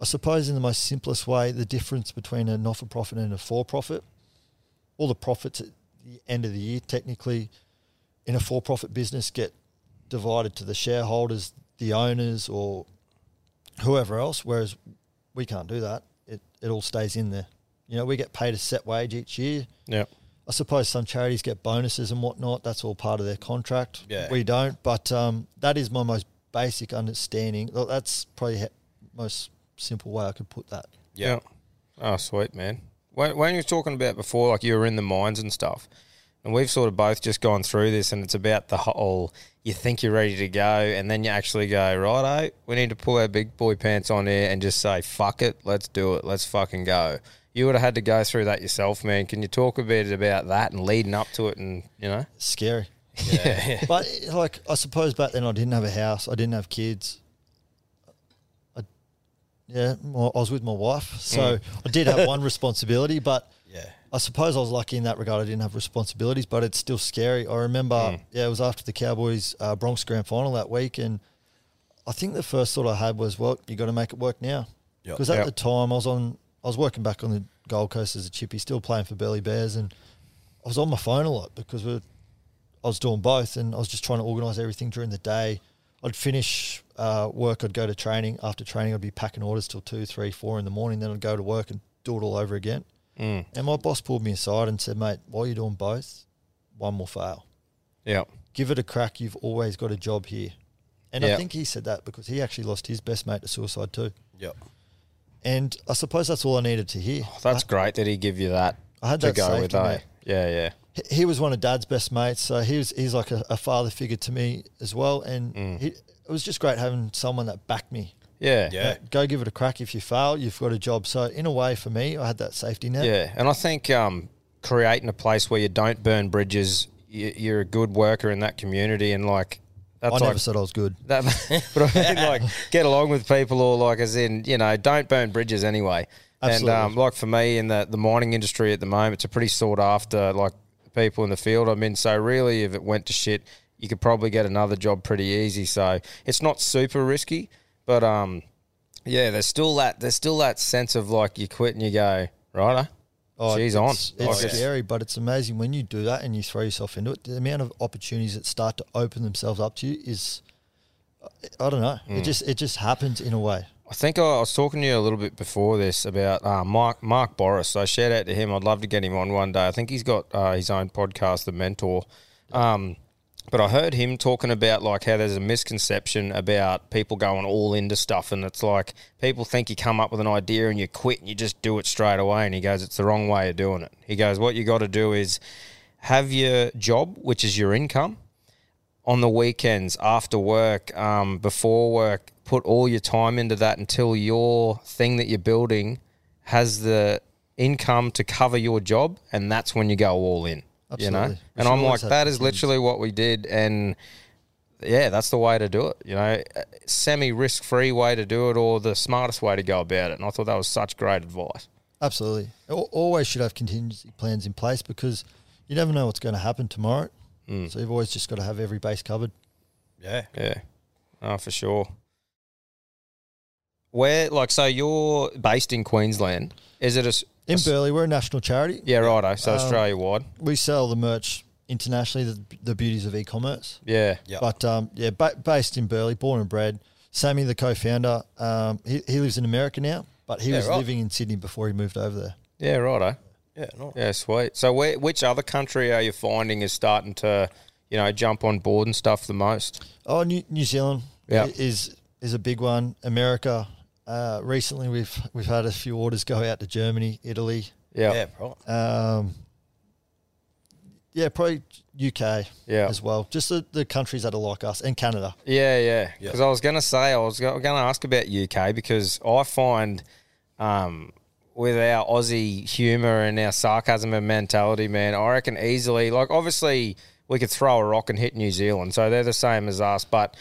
I suppose in the most simplest way, the difference between a not for profit and a for profit, all the profits at the end of the year technically in a for profit business get divided to the shareholders, the owners, or whoever else, whereas we can't do that. It, it all stays in there. You know, we get paid a set wage each year. Yeah. I suppose some charities get bonuses and whatnot. That's all part of their contract. Yeah. We don't, but um, that is my most basic understanding. Well, That's probably the most simple way I could put that. Yeah. Oh, sweet man. When, when you were talking about before, like you were in the mines and stuff, and we've sort of both just gone through this, and it's about the whole. You think you're ready to go, and then you actually go, righto, we need to pull our big boy pants on here and just say, fuck it, let's do it, let's fucking go. You would have had to go through that yourself, man. Can you talk a bit about that and leading up to it, and you know? Scary. Yeah. but like I suppose back then I didn't have a house, I didn't have kids. I, yeah, I was with my wife, so I did have one responsibility, but yeah. I suppose I was lucky in that regard. I didn't have responsibilities, but it's still scary. I remember, yeah, it was after the Cowboys uh, Broncos Grand Final that week, and I think the first thought I had was, well, you got to make it work now, Yep. because at Yep. the time I was on, I was working back on the Gold Coast as a chippy, still playing for Burleigh Bears, and I was on my phone a lot because we're, I was doing both, and I was just trying to organise everything during the day. I'd finish uh, work, I'd go to training. After training, I'd be packing orders till two, three, four in the morning. Then I'd go to work and do it all over again. Mm. And my boss pulled me aside and said, mate, while you're doing both, one will fail. Yeah. Give it a crack. You've always got a job here. And Yeah. I think he said that because he actually lost his best mate to suicide too. Yep. And I suppose that's all I needed to hear. That's I, great that he give you that I had to that go with, safety eh? Yeah, yeah. He- He was one of Dad's best mates, so he was he's like a, a father figure to me as well. And Mm. he, it was just great having someone that backed me. Yeah. Yeah. That, Go give it a crack. If you fail, you've got a job. So in a way, for me, I had that safety net. Yeah, and I think um, creating a place where you don't burn bridges, you, you're a good worker in that community, and like that's I like never said I was good. that. but I mean, like get along with people, or like as in you know, don't burn bridges anyway. Absolutely. And um, like for me in the the mining industry at the moment, it's a pretty sought after like people in the field. I mean, so really, if it went to shit, you could probably get another job pretty easy. So it's not super risky, but um, yeah, there's still that there's still that sense of like you quit and you go righto. She's on. It's, Like, it's it's- scary, but it's amazing when you do that and you throw yourself into it. The amount of opportunities that start to open themselves up to you is, I don't know. Hmm. It just it just happens in a way. I think I was talking to you a little bit before this about uh, Mark Mark Bouris. So shout out to him. I'd love to get him on one day. I think he's got uh, his own podcast, The Mentor. Um, but I heard him talking about like how there's a misconception about people going all into stuff, and it's like people think you come up with an idea and you quit and you just do it straight away. And he goes, it's the wrong way of doing it. He goes, what you got to do is have your job, which is your income, on the weekends, after work, um, before work, put all your time into that until your thing that you're building has the income to cover your job, and that's when you go all in. You know, We and I'm like, that is literally what we did, and yeah, that's the way to do it. You know, semi risk free way to do it, or the smartest way to go about it. And I thought that was such great advice. Absolutely. Always should have contingency plans in place because you never know what's going to happen tomorrow. Hmm. So you've always just got to have every base covered. Yeah. Yeah, oh for sure. Where like so you're based in Queensland? Is it a s- In a s- Burleigh, we're a national charity. Yeah, righto. So Um, Australia wide. We sell the merch internationally, the, the beauties of e-commerce. Yeah. Yep. But um, yeah, ba- based in Burleigh, born and bred. Sammy, the co-founder, um, he, he lives in America now, but he Yeah, was right. living in Sydney before he moved over there. Yeah, righto. Yeah. Nice. Yeah, sweet. So where which other country are you finding is starting to, you know, jump on board and stuff the most? Oh, New, New Zealand. Yeah. i- is is a big one. America. Uh, recently, we've we've had a few orders go out to Germany, Italy. Yeah. Yeah, right. Um, yeah, probably UK Yeah. as well. Just the, the countries that are like us and Canada. Yeah, yeah. Yeah. Because I was going to say, I was going to ask about UK because I find um, with our Aussie humour and our sarcasm and mentality, man, I reckon easily, like, obviously, we could throw a rock and hit New Zealand, so they're the same as us, but.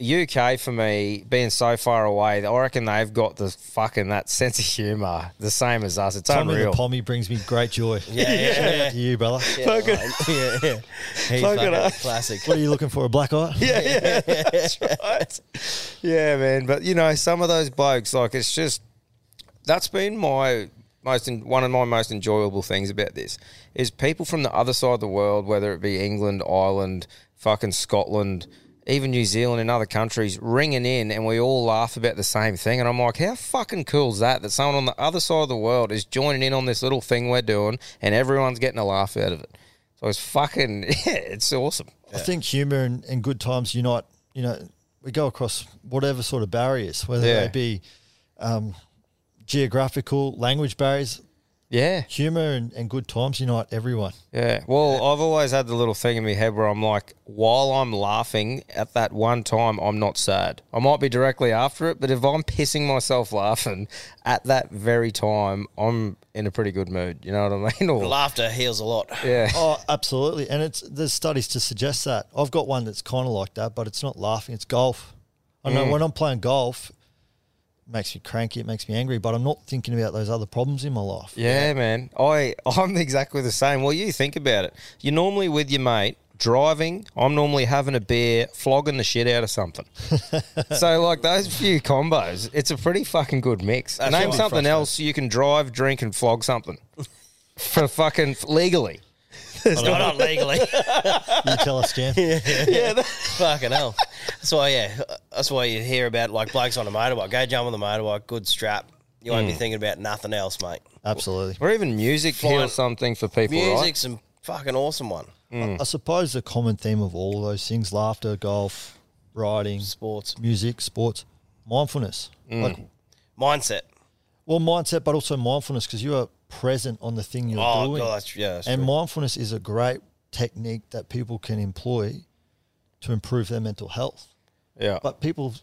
UK for me, being so far away, I reckon they've got the fucking that sense of humour, the same as us. It's Tommy unreal. the Pommy brings me great joy. Yeah, yeah, Shout out yeah. to you, brother. Yeah, mate. yeah, yeah. He Fucking fucking classic. What are you looking for? A black eye? yeah, yeah, that's right. Yeah, man. But you know, some of those blokes, like, it's just that's been my most in, one of my most enjoyable things about this is people from the other side of the world, whether it be England, Ireland, fucking Scotland, even New Zealand and other countries, ringing in, and we all laugh about the same thing. And I'm like, how fucking cool is that? That someone on the other side of the world is joining in on this little thing we're doing, and everyone's getting a laugh out of it. So it's fucking, yeah, it's awesome. I think humour and, and good times unite. You know, we go across whatever sort of barriers, whether Yeah. they be um, geographical, language barriers. Yeah. Humour and, and good times unite everyone. Yeah. Well, I've always had the little thing in my head where I'm like, while I'm laughing at that one time, I'm not sad. I might be directly after it, but if I'm pissing myself laughing at that very time, I'm in a pretty good mood. You know what I mean? Or, Laughter heals a lot. yeah. Oh, absolutely. And it's there's studies to suggest that. I've got one that's kind of like that, but it's not laughing. It's golf. I know mm. when I'm playing golf, it makes me cranky. It makes me angry, but I'm not thinking about those other problems in my life. Yeah, man. I I'm exactly the same. Well, you think about it. You're normally with your mate driving. I'm normally having a beer, flogging the shit out of something. so like those few combos, it's a pretty fucking good mix. That's Name something frustrates. else you can drive, drink, and flog something for fucking legally. Not, not legally. You tell us, Jam. Yeah, that- Fucking hell. That's why, yeah. That's why you hear about like blokes on a motorbike. Go jump on the motorbike, good strap. You won't be mm. thinking about nothing else, mate. Absolutely. or even music Flying- heals something for people, right? Music's a fucking awesome one. I suppose the common theme of all of those things laughter, golf, riding, Sports. music, sports, mindfulness. Mm. Like, Mindset. well, mindset, but also mindfulness because you are present on the thing you're Oh, doing. God, that's, yeah. That's and true. mindfulness is a great technique that people can employ to improve their mental health. Yeah. But people,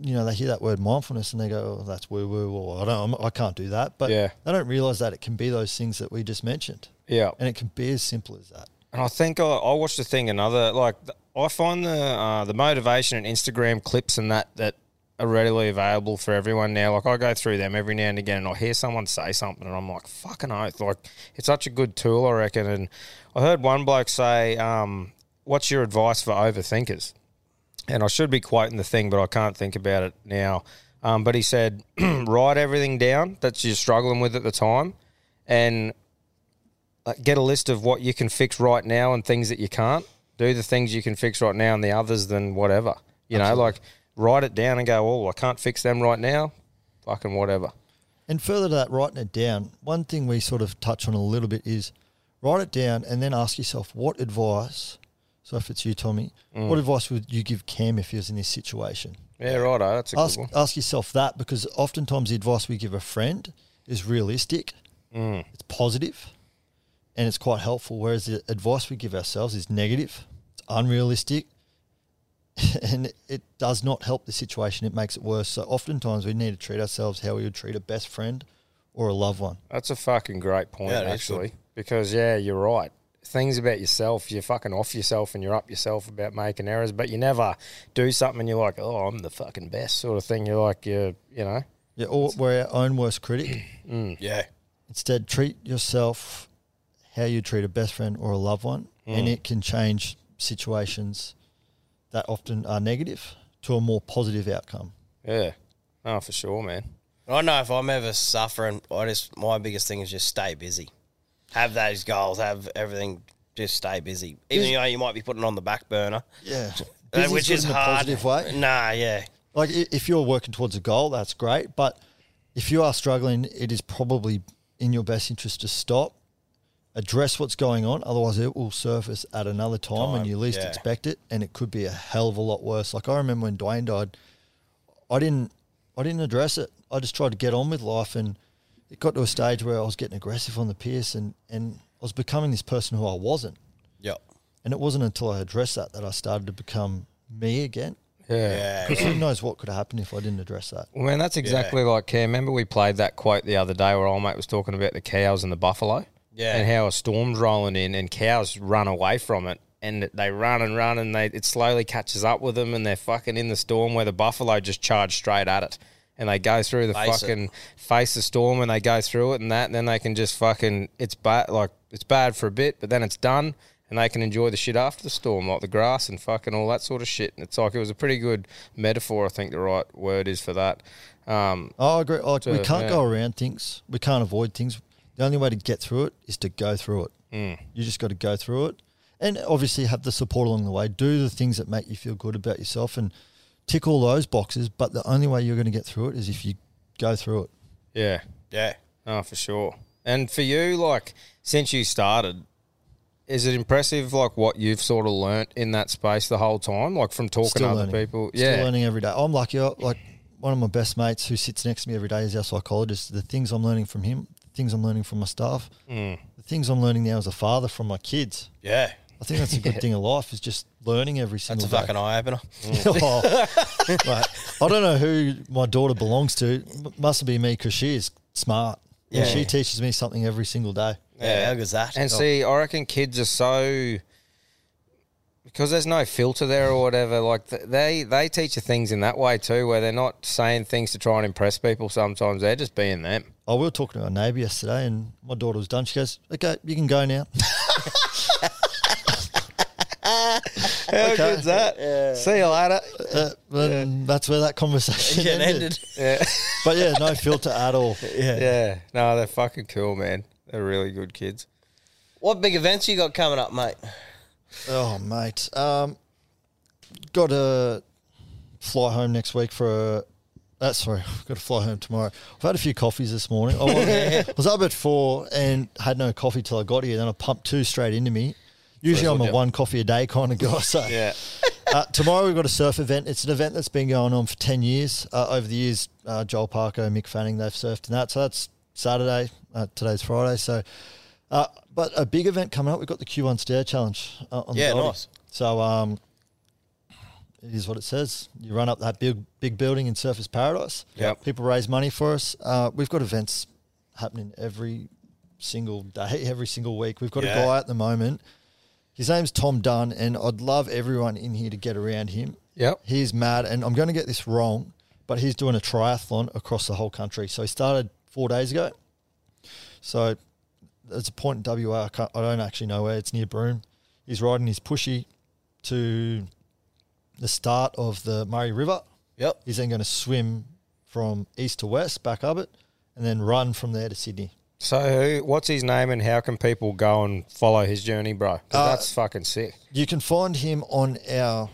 you know, they hear that word mindfulness and they go, "Oh, that's woo woo," or "I don't, I'm- can't do that." But Yeah. they don't realize that it can be those things that we just mentioned, yeah. and it can be as simple as that. And I think I, I watched a thing another like I find the uh, the motivation and Instagram clips and that that are readily available for everyone now. Like I go through them every now and again, and I hear someone say something, and I'm like, "Fucking oath!" Like it's such a good tool, I reckon. And I heard one bloke say, um, "What's your advice for overthinkers?" And I should be quoting the thing, but I can't think about it now. Um, but he said, "Write everything down that you're struggling with at the time, and get a list of what you can fix right now and things that you can't. Do the things you can fix right now and the others, then whatever. You know, like write it down and go, oh, I can't fix them right now. Fucking whatever. And further to that, writing it down, one thing we sort of touch on a little bit is write it down and then ask yourself, what advice, so if it's you, Tommy, Mm. what advice would you give Cam if he was in this situation? Yeah, righto. That's a Ask, good one. ask yourself that because oftentimes the advice we give a friend is realistic, Mm. it's positive, and it's quite helpful, whereas the advice we give ourselves is negative, it's unrealistic, and it does not help the situation, it makes it worse. So oftentimes we need to treat ourselves how we would treat a best friend or a loved one. That's a fucking great point, Yeah, actually. Because, yeah, you're right. Things about yourself, you're fucking off yourself and you're up yourself about making errors, but you never do something and you're like, oh, I'm the fucking best sort of thing. You're like, you you know, Yeah, or we're our own worst critic. Mm. Yeah. Instead, treat yourself how you treat a best friend or a loved one, and mm. it can change situations that often are negative to a more positive outcome. yeah. Oh, for sure, man. I know if I'm ever suffering, I just my biggest thing is just stay busy. Have those goals, have everything. Just stay busy, even Is- though you might be putting on the back burner, Yeah, Busy's which is in a positive way. Nah, yeah, Like if you're working towards a goal, that's great. But if you are struggling, it is probably in your best interest to stop, address what's going on. Otherwise, it will surface at another time, when you least yeah. expect it, and it could be a hell of a lot worse. Like I remember when Dwayne died, I didn't, I didn't address it. I just tried to get on with life, and it got to a stage where I was getting aggressive on the piss, and and I was becoming this person who I wasn't. Yep. And it wasn't until I addressed that that I started to become me again. Yeah. Yeah. Because who knows what could have happened if I didn't address that. Well, man, that's exactly like Cam. Remember we played that quote the other day where old mate was talking about the cows and the buffalo? Yeah. And how a storm's rolling in and cows run away from it and they run and run and they it slowly catches up with them and they're fucking in the storm where the buffalo just charge straight at it. And they go through the Face it. fucking face the storm and they go through it and that and then they can just fucking it's bad like it's bad for a bit, but then it's done and they can enjoy the shit after the storm, like the grass and fucking all that sort of shit. And it's like it was a pretty good metaphor, I think the right word is for that. Um, Oh, I agree. Like, we can't yeah. go around things. We can't avoid things. The only way to get through it is to go through it. Mm. You just got to go through it, and obviously have the support along the way. Do the things that make you feel good about yourself, and tick all those boxes. But the only way you're going to get through it is if you go through it. yeah, Yeah. Oh, for sure. And for you, like since you started, is it impressive like what you've sort of learnt in that space the whole time, like from talking Still to other learning. people? Still yeah, learning every day. I'm lucky. I- Like one of my best mates who sits next to me every day is our psychologist. The things I'm learning from him, things I'm learning from my staff, Mm. the things I'm learning now as a father from my kids. Yeah. I think that's a good thing of life is just learning every single That's a day. fucking eye opener. oh, mate, I don't know who my daughter belongs to. M- Must be me because she is smart. Yeah, Yeah. she teaches me something every single day. Yeah. How good's that? And see, I reckon kids are so because there's no filter there or whatever. Like th- they they teach you things in that way too, where they're not saying things to try and impress people. Sometimes they're just being them. Oh, we were talking to our neighbour yesterday, and my daughter was done. She goes, "Okay, you can go now." How Okay. good's that? See you later. Uh, and That's where that conversation ended. ended. Yeah. But yeah, no filter at all. Yeah, no, they're fucking cool, man. They're really good kids. What big events you got coming up, mate? Oh, mate. Um, got to fly home next week for a. Uh, sorry, I've got to fly home tomorrow. I've had a few coffees this morning. I was, was up at four and had no coffee till I got here. Then I pumped two straight into me. Usually I'm a one coffee a day kind of guy. So Yeah. uh, tomorrow we've got a surf event. It's an event that's been going on for 10 years. Uh, over the years, uh, Joel Parker, Mick Fanning, they've surfed in that. So that's Saturday. Uh, today's Friday. So, uh, but a big event coming up. We've got the Q1 Stair Challenge uh, on Yeah, the nice. So um, it is what it says. You run up that big big building in Surfers Paradise. Yep. People raise money for us. Uh, we've got events happening every single day, every single week. We've got Yeah. a guy at the moment. His name's Tom Dunn, and I'd love everyone in here to get around him. Yep. He's mad, and I'm going to get this wrong, but he's doing a triathlon across the whole country. So he started four days ago. So there's a point in WA, I, can't, I don't actually know where, it's near Broome. He's riding his pushy to the start of the Murray River. Yep. He's then going to swim from east to west, back up it, and then run from there to Sydney. So, who, what's his name and how can people go and follow his journey, bro? 'Cause Uh, that's fucking sick. You can find him on our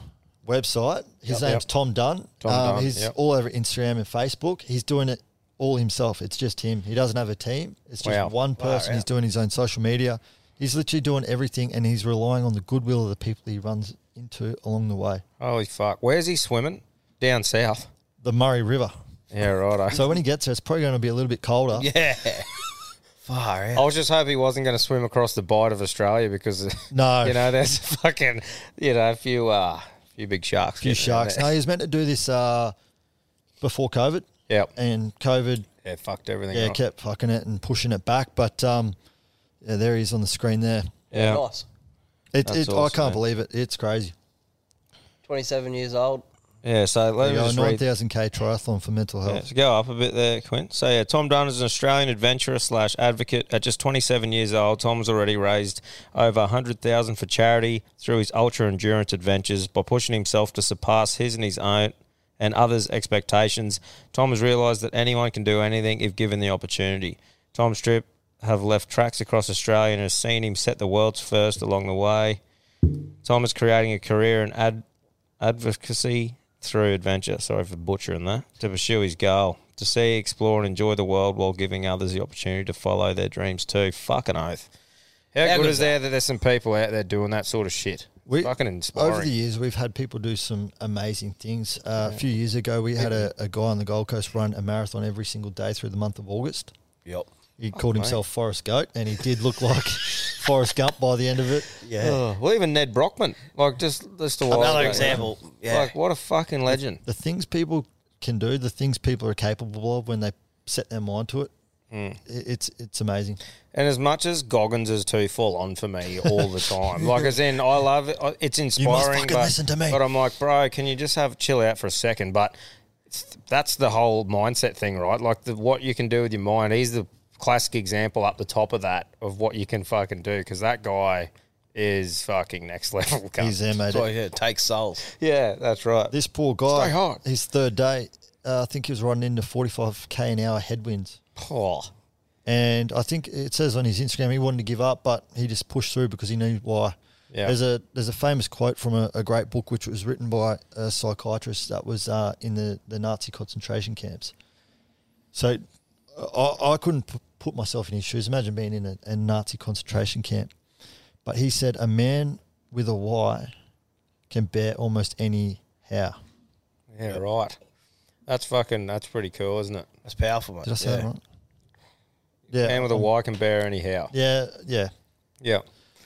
website. His Yep. name's Yep. Tom Dunn. Tom Um, Dunn, He's yep. all over Instagram and Facebook. He's doing it all himself. It's just him. He doesn't have a team. It's just Wow. one person. He's doing his own social media. He's literally doing everything, and he's relying on the goodwill of the people he runs into along the way. Holy fuck. Where's he swimming? Down south. The Murray River. Yeah, right. So when he gets there, it's probably going to be a little bit colder. Yeah. Far out. I was just hoping he wasn't going to swim across the bight of Australia because, No. you know, there's fucking, you know, a few, uh, few big sharks. A few sharks. No, he was meant to do this uh, before COVID, Yep. and COVID Yeah, fucked everything yeah up. kept fucking it and pushing it back. But um, yeah, there he is on the screen there. yeah. Nice. It, That's it, I can't man. believe it. It's crazy. 27 years old. Yeah, so let me There you just go, 9,000k triathlon for mental Yeah, health. so go up a bit there, Quint. So yeah, Tom Dunn is an Australian adventurer slash advocate. At just 27 years old, Tom's already raised over 100,000 for charity through his ultra endurance adventures by pushing himself to surpass his and his own and others' expectations. Tom has realised that anyone can do anything if given the opportunity. Tom's trip have left tracks across Australia and has seen him set the world's first along the way. Tom is creating a career in ad- advocacy through adventure. Sorry for butchering that. To pursue his goal, to see, explore, and enjoy the world while giving others the opportunity to follow their dreams too. Fucking oath. How, How good good's is there that there's some people out there doing that sort of shit? We- fucking inspiring. Over the years, we've had people do some amazing things. Uh, A few years ago, we had a, a guy on the Gold Coast run a marathon every single day through the month of August. Yep. He called mate. himself Forrest Goat, and he did look like Forrest Gump by the end of it. Yeah. Oh, well, even Nedd Brockmann, like just just a while Another ago. example. Yeah. Like what a fucking legend. The things people can do, the things people are capable of when they set their mind to it, Hmm. i- it's it's amazing. And as much as Goggins is too full on for me all the time, like as in I love it, it's inspiring. fucking but, listen to me. But I'm like, bro, can you just have chill out for a second? But that's the whole mindset thing, right? Like the, what you can do with your mind. He's the classic example up the top of that of what you can fucking do because that guy is fucking next level. cunt. He's there, mate. That's why yeah, it takes souls. yeah, that's right. This poor guy, Stay hard. his third day, uh, I think he was running into 45k an hour headwinds. Oh, And I think it says on his Instagram he wanted to give up, but he just pushed through because he knew why. Yeah. There's a there's a famous quote from a, a great book which was written by a psychiatrist that was uh, in the, the Nazi concentration camps. So I, I couldn't p- put myself in his shoes. Imagine being in a, a Nazi concentration camp. But he said a man with a why can bear almost any how. yeah, right. That's fucking. That's pretty cool, isn't it? That's powerful, mate. Did I say yeah. that right? Yeah. Man with a um, can bear anyhow. Yeah, yeah. Yeah.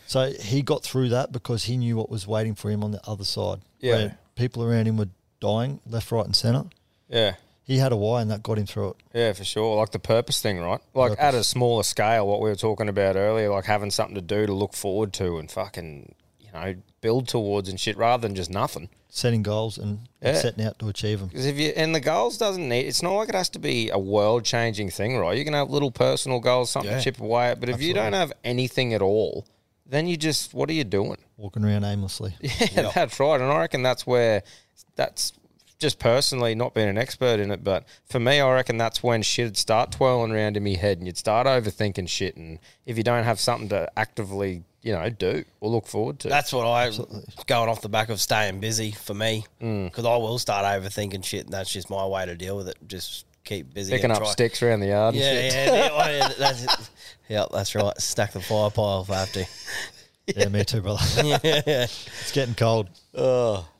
So he got through that because he knew what was waiting for him on the other side. Yeah. Where people around him were dying left, right, and centre. Yeah. He had a why, and that got him through it. Yeah, for sure. Like the purpose thing, right? Like at a smaller scale, what we were talking about earlier, like having something to do to look forward to and fucking, you know, build towards and shit rather than just nothing. Setting goals and, Yeah. setting out to achieve them. Because if you and the goals doesn't need, it's not like it has to be a world changing thing, right? You can have little personal goals, something Yeah. to chip away at, but if you don't have anything at all, then you just what are you doing? Walking around aimlessly. Yeah, that's right. And I reckon that's where that's just personally not being an expert in it, but for me, I reckon that's when shit'd start twirling around in my head and you'd start overthinking shit. And if you don't have something to actively, you know, do or look forward to, That's what I going off the back of staying busy for me Mm. because I will start overthinking shit, and that's just my way to deal with it. Just keep busy. picking and up try- sticks around the yard. and Yeah, shit. yeah, yeah, oh, yeah, that's it. yeah, that's right. Stack the fire pile if I have to. Yeah, me too, brother. yeah. it's getting cold.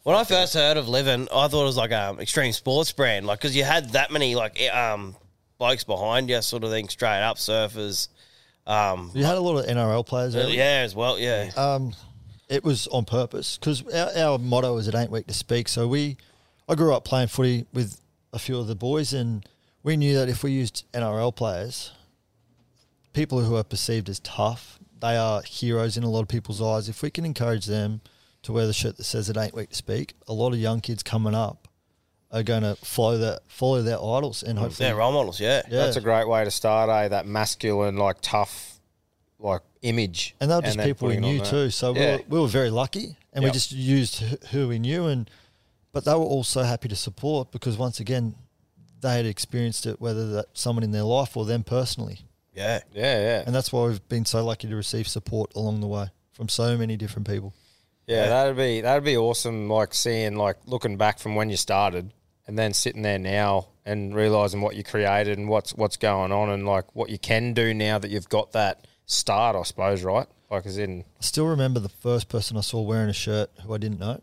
When I first heard of Livin', I thought it was like um extreme sports brand, like because you had that many like eh, um blokes behind you, sort of thing, straight up surfers. Um, You had a lot of NRL players early. yeah, as well. Yeah, Um, it was on purpose because our, our motto is "It ain't weak to speak." So we, I grew up playing footy with a few of the boys, and we knew that if we used NRL players, people who are perceived as tough, they are heroes in a lot of people's eyes. If we can encourage them to wear the shirt that says "It ain't weak to speak," a lot of young kids coming up are going to follow that, follow their idols, and hopefully, they're role models. Yeah, yeah, That's a great way to start, eh? That masculine, like tough, like image. and they were just then people we putting it on knew too. So we, were, we were very lucky, and we just used who we knew, and but they were also happy to support because once again, they had experienced it, whether that someone in their life or them personally, yeah. Yeah, yeah. and that's why we've been so lucky to receive support along the way from so many different people. Yeah, that'd be that'd be awesome. Like seeing, like looking back from when you started, and then sitting there now and realizing what you created and what's what's going on, and like what you can do now that you've got that start. I suppose, right? Like, as in, I still remember the first person I saw wearing a shirt who I didn't know.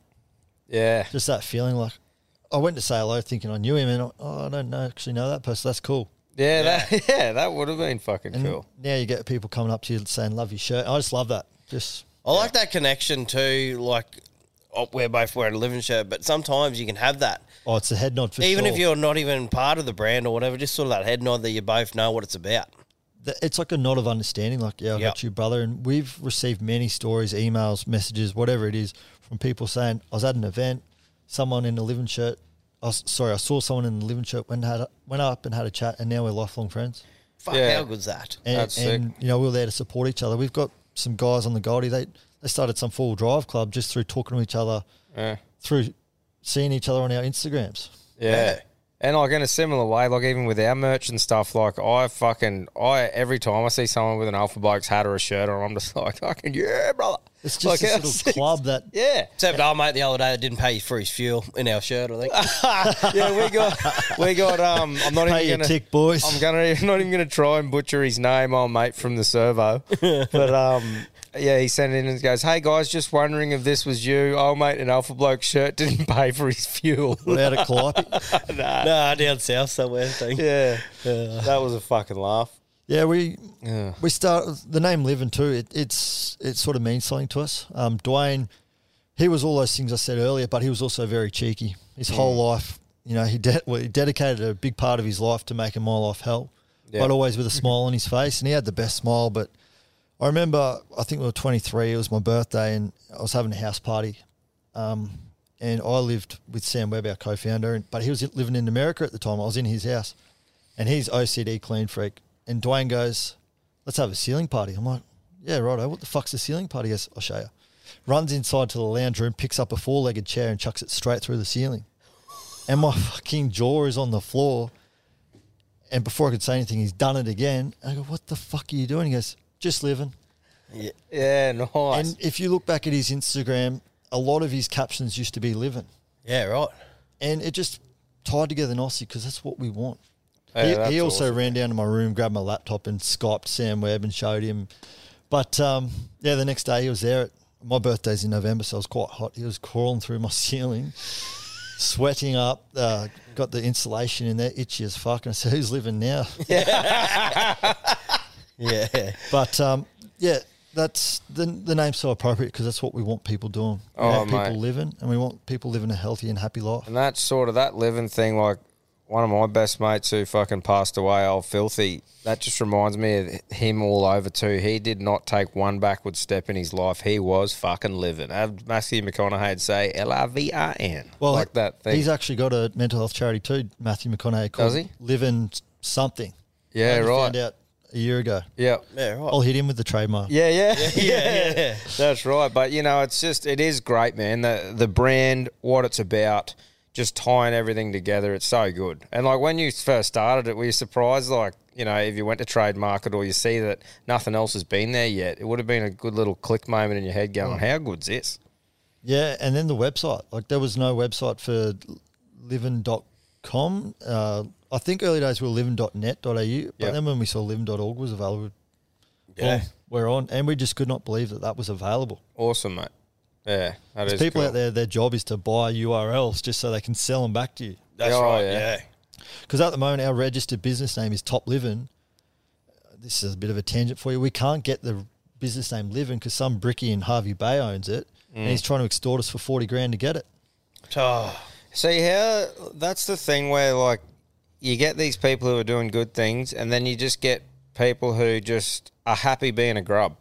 yeah, Just that feeling like I went to say hello thinking I knew him, and I, oh, I don't know, actually know that person. That's cool. yeah, that yeah, that would have been fucking And cool. now you get people coming up to you saying "Love your shirt." I just love that. Just I like that connection too. Like oh, we're both wearing a Livin' shirt, but sometimes you can have that. oh, it's a head nod for Even sure. if you're not even part of the brand or whatever, just sort of that head nod that you both know what it's about. th- it's like a nod of understanding. Like, yeah, I Yep. got you, brother. And we've received many stories, emails, messages, whatever it is, from people saying, I was at an event, someone in a Livin' shirt. I was, sorry, I saw someone in the Livin' shirt went had a, went up and had a chat, and now we're lifelong friends. Fuck, Yeah. how good's that? And, That's sick. and you know, we we're there to support each other. We've got some guys on the Goldie. They they started some full drive club just through talking to each other, Yeah. through seeing each other on our Instagrams. Yeah. Yeah. And like in a similar way, like even with our merch and stuff, like I fucking I every time I see someone with an Alpha Blokes hat or a shirt on, I'm just like fucking yeah, brother. It's just Like, this little sick- club that Yeah, Except our mate the other day that didn't pay for his fuel in our shirt, I think. yeah. We got we got. Um, I'm not pay even gonna. tick, boys. I'm gonna I'm not even gonna try and butcher his name, old mate from the servo. but um, Yeah, he sent it in and goes, "Hey guys, just wondering if this was you. Oh mate, an Alpha Bloke shirt didn't pay for his fuel." Without a at Calliope? Nah, down south somewhere. I think. yeah, that was a fucking laugh. Yeah, we Yeah. we start the name Livin' too. It, it's it sort of means something to us. Um, Dwayne, he was all those things I said earlier, but he was also very cheeky. His whole life, you know, he, de- well, he dedicated a big part of his life to making my life hell, Yeah. but always with a smile on his face. And he had the best smile. But I remember, I think we were 23. It was my birthday, and I was having a house party. Um, and I lived with Sam Webb, our co-founder, but he was living in America at the time. I was in his house, and he's OCD clean freak. And Dwayne goes, "Let's have a ceiling party." I'm like, "Yeah, righto. What the fuck's a ceiling party?" He goes, "I'll show you." Runs inside to the lounge room, picks up a four-legged chair, and chucks it straight through the ceiling. And my fucking jaw is on the floor. And before I could say anything, he's done it again. I go, "What the fuck are you doing?" He goes, "Just living." Yeah, nice. And if you look back at his Instagram, a lot of his captions used to be living. Yeah, right. And it just tied together nicely because that's what we want. Yeah, he, he also awesome. ran down to my room, grabbed my laptop, and Skyped Sam Webb and showed him. But um, yeah, the next day he was there. At, my birthday's in November, so it was quite hot. He was crawling through my ceiling, sweating up. Uh, got the insulation in there, itchy as fuck. And I said, "Who's living now?" Yeah. But um, yeah, that's the the name's so appropriate because that's what we want people doing. We Oh, want people mate. living, and we want people living a healthy and happy life. And that's sort of that living thing. Like one of my best mates who fucking passed away, old filthy. That just reminds me of him all over too. He did not take one backward step in his life. He was fucking living. Have Matthew McConaughey'd say L I V I N. Well, like that thing. He's actually got a mental health charity too, Matthew McConaughey. Called Does he? Living something. yeah, I only right. Found out a year ago. Yeah. Yeah, right. I'll hit him with the trademark. Yeah, yeah, yeah, yeah. That's right. But you know, it's just it is great, man. The the brand, what it's about, just tying everything together. It's so good. And like when you first started it, were you surprised? Like you know, if you went to trade market or you see that nothing else has been there yet, it would have been a good little click moment in your head, going, "How good's this?" Yeah, and then the website. Like there was no website for living.com. Uh, I think early days we were livin.net.au, but Yep. then when we saw livin.org was available, Yeah. boom, we're on. And we just could not believe that that was available. Awesome, mate. Yeah, that is People cool. out there, their job is to buy URLs just so they can sell them back to you. That's Oh, right. yeah. Yeah. Because at the moment, our registered business name is Top Living. This is a bit of a tangent for you. We can't get the business name Livin' because some bricky in Hervey Bay owns it, and mm. he's trying to extort us for forty grand to get it. Oh, See how that's the thing where like you get these people who are doing good things, and then you just get people who just are happy being a grub,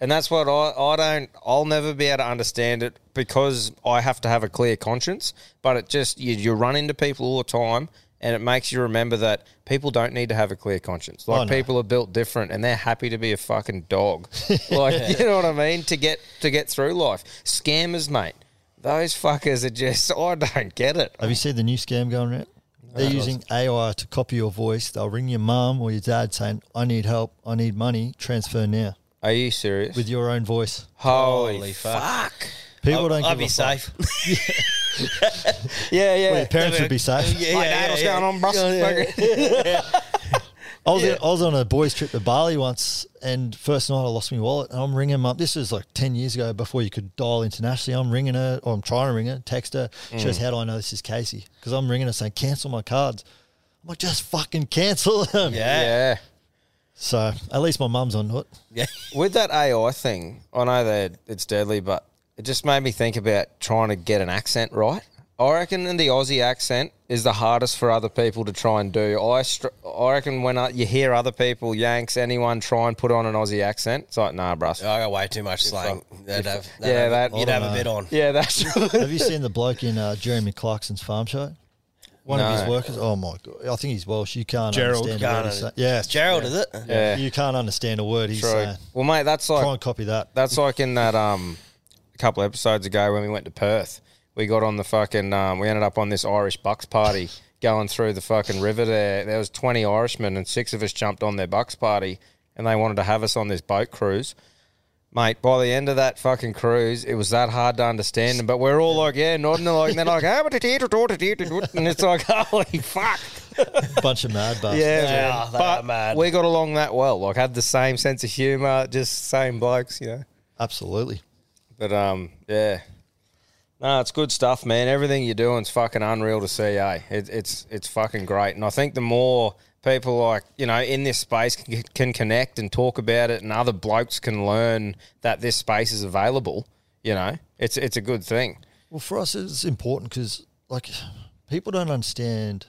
and that's what I I don't I'll never be able to understand it because I have to have a clear conscience. But it just you, you run into people all the time, and it makes you remember that people don't need to have a clear conscience. Oh, like Oh, no. people are built different, and they're happy to be a fucking dog. like you know what I mean to get to get through life. Scammers, mate. Those fuckers are just, I don't get it. Have you seen the new scam going around? They're using AI to copy your voice. They'll ring your mum or your dad saying, "I need help. I need money. Transfer now." Are you serious? With your own voice. Holy, Holy fuck. fuck. People I'll, don't I'll give be a fuck. safe. Yeah, yeah. Well, your parents would be safe. Yeah, Like, yeah, Dad, what's yeah, going on, bro? yeah. I was, I was on a boys' trip to Bali once, and first night I lost my wallet, and I'm ringing them up. This was like ten years ago, before you could dial internationally. I'm ringing her, or I'm trying to ring her, text her. She Mm. goes, "How do I know this is Casey?" Because I'm ringing her saying, "Cancel my cards." I'm like, "Just fucking cancel them." Yeah. Yeah. So at least my mum's on it. Yeah. With that AI thing, I know that it's deadly, but it just made me think about trying to get an accent right. I reckon the Aussie accent is the hardest for other people to try and do. I str- I reckon when uh, you hear other people, Yanks, anyone try and put on an Aussie accent, it's like, nah, bruh. I got way too much slang. They'd have, they'd Yeah, have, that- you'd have don't a bit on. Yeah, that's true. Have you seen the bloke in uh, Jeremy Clarkson's farm show? One of his No. workers. Oh my god! I think he's Welsh. You can't Gerald understand a Can't word he's under- saying. Yeah, It's Gerald, is it? Yeah. You can't understand a word he's true. saying. Well, mate, that's like Try and copy that. That's like in that um a couple episodes ago when we went to Perth. We got on the fucking um, we ended up on this Irish Bucks party going through the fucking river there. There was twenty Irishmen and six of us jumped on their Bucks party and they wanted to have us on this boat cruise. Mate, by the end of that fucking cruise, it was that hard to understand them. But we're all like, yeah, nodding and like, and they're like, "Ah, but it is, it is, it is," and it's like, holy fuck. Bunch of mad bastards. Yeah, They man. are, they but are mad. we got along that well. Like, had the same sense of humour, just same blokes, you know. Absolutely. But um, yeah, no, it's good stuff, man. Everything you're doing is fucking unreal to see. Eh? It, it's it's fucking great, and I think the more people like you know in this space can, can connect and talk about it, and other blokes can learn that this space is available. You know, it's it's a good thing. Well, for us, it's important because like people don't understand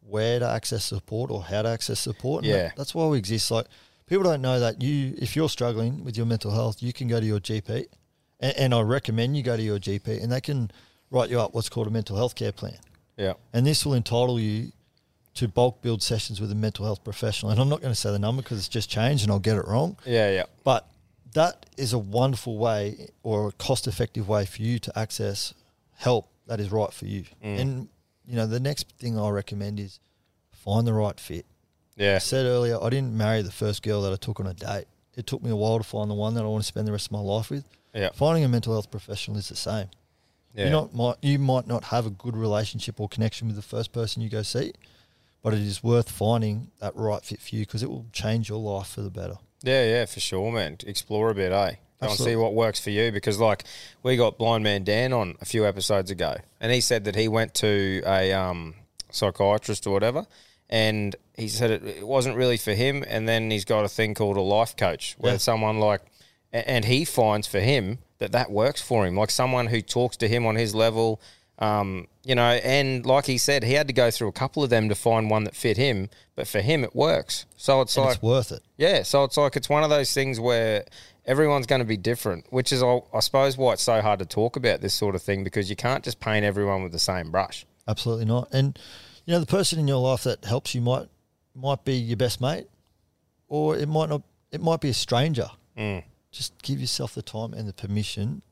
where to access support or how to access support. and Yeah. that- that's why we exist. Like people don't know that you, if you're struggling with your mental health, you can go to your GP, and, and I recommend you go to your GP, and they can write you up what's called a mental health care plan, Yeah, and this will entitle you to bulk billed sessions with a mental health professional. And I'm not going to say the number because it's just changed, and I'll get it wrong. yeah, yeah, But that is a wonderful way or a cost effective way for you to access help that is right for you. Mm. And, you know, the next thing I recommend is find the right fit. yeah, I said earlier, I didn't marry the first girl that I took on a date. It took me a while to find the one that I want to spend the rest of my life with. Yeah, Finding a mental health professional is the same. yeah. You not might you might not have a good relationship or connection with the first person you go see, but it is worth finding that right fit for you because it will change your life for the better. Yeah, yeah, for sure, man. Explore a bit, eh? Go and see what works for you because, like, we got Blind Man Dan on a few episodes ago, and he said that he went to a um, psychiatrist or whatever, and he said it, it wasn't really for him. And then he's got a thing called a life coach, where Yeah. someone like, and he finds for him that that works for him, like someone who talks to him on his level. Um, you know, and like he said, he had to go through a couple of them to find one that fit him, but for him, it works. So it's And like it's worth it. yeah, so it's like it's one of those things where everyone's going to be different, which is, I I suppose, why it's so hard to talk about this sort of thing because you can't just paint everyone with the same brush. Absolutely not. And you know, the person in your life that helps you might might be your best mate, or it might not. It might be a stranger. Mm. Just give yourself the time and the permission,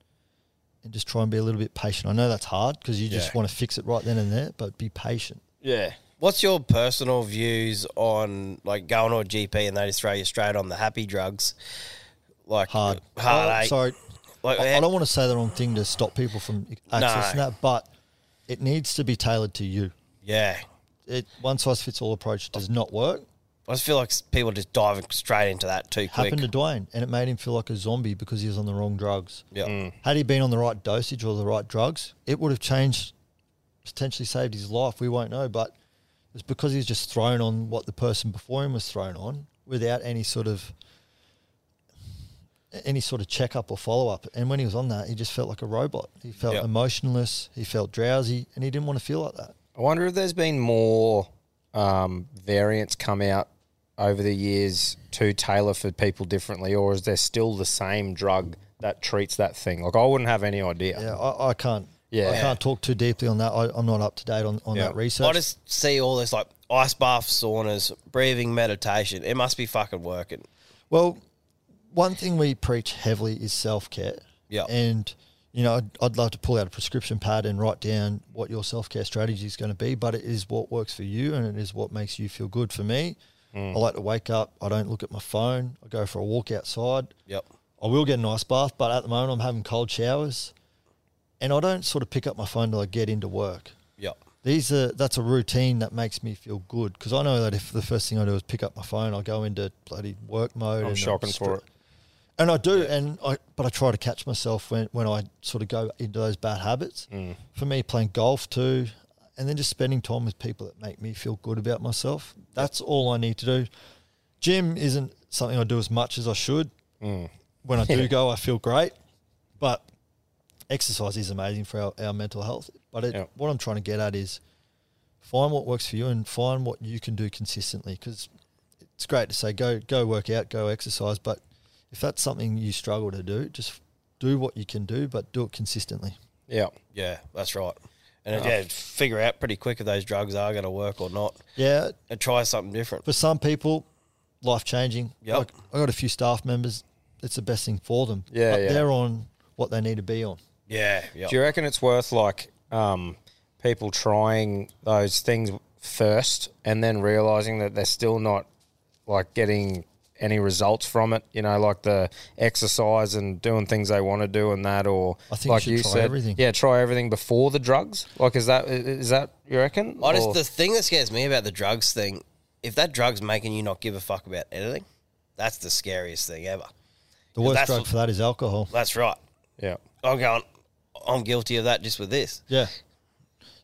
and just try and be a little bit patient. I know that's hard because you just Yeah. want to fix it right then and there, but be patient. Yeah. What's your personal views on like going to a GP and they just throw you straight on the happy drugs? Like Hard. hard. Oh, eh? sorry, Like, I, I don't want to say the wrong thing to stop people from accessing that, but it needs to be tailored to you. Yeah, It one size fits all approach does not work. I just feel like people just dive straight into that too quick. Happened to Dwayne, and it made him feel like a zombie because he was on the wrong drugs. yeah, Had he been on the right dosage or the right drugs, it would have changed, potentially saved his life. We won't know, but it's because he's just thrown on what the person before him was thrown on without any sort of any sort of checkup or follow up. And when he was on that, he just felt like a robot. He felt Yep. emotionless. He felt drowsy, and he didn't want to feel like that. I wonder if there's been more um, variants come out over the years to tailor for people differently, or is there still the same drug that treats that thing? Like, I wouldn't have any idea. Yeah, I, I can't. Yeah. I can't talk too deeply on that. I, I'm not up to date on, on Yeah. that research. I just see all this like ice baths, saunas, breathing meditation. It must be fucking working. Well, one thing we preach heavily is self care. Yeah. And, you know, I'd, I'd love to pull out a prescription pad and write down what your self care strategy is going to be, but it is what works for you and it is what makes you feel good. For me, I like to wake up. I don't look at my phone. I go for a walk outside. Yep. I will get a nice bath, but at the moment I'm having cold showers. And I don't sort of pick up my phone till I get into work. Yep. These are that's a routine that makes me feel good because I know that if the first thing I do is pick up my phone, I go into bloody work mode. I'm and shopping for it. and I do, and I but I try to catch myself when when I sort of go into those bad habits. Mm. For me, playing golf too, and then just spending time with people that make me feel good about myself. That's all I need to do. Gym isn't something I do as much as I should. Mm. When I do go, I feel great, but exercise is amazing for our, our mental health. But it, Yeah. what I'm trying to get at is find what works for you and find what you can do consistently because it's great to say go go work out, go exercise, but if that's something you struggle to do, just do what you can do, but do it consistently. Yeah. Yeah, that's right. And yeah, figure out pretty quick if those drugs are going to work or not, Yeah, and try something different. for some people, life changing. Yep. Like I got a few staff members, it's the best thing for them. Yeah, but yeah. they're on what they need to be on. Yeah, yeah. Do you reckon it's worth like um, people trying those things first and then realizing that they're still not like getting any results from it? You know, like the exercise and doing things they want to do and that, or I think you like should try everything. yeah, try everything before the drugs. Like, is that is that you reckon? I just Or- the thing that scares me about the drugs thing, if that drug's making you not give a fuck about anything, that's the scariest thing ever. The worst drug for that is alcohol. That's right. Yeah. I'm going. I'm guilty of that just with this. Yeah.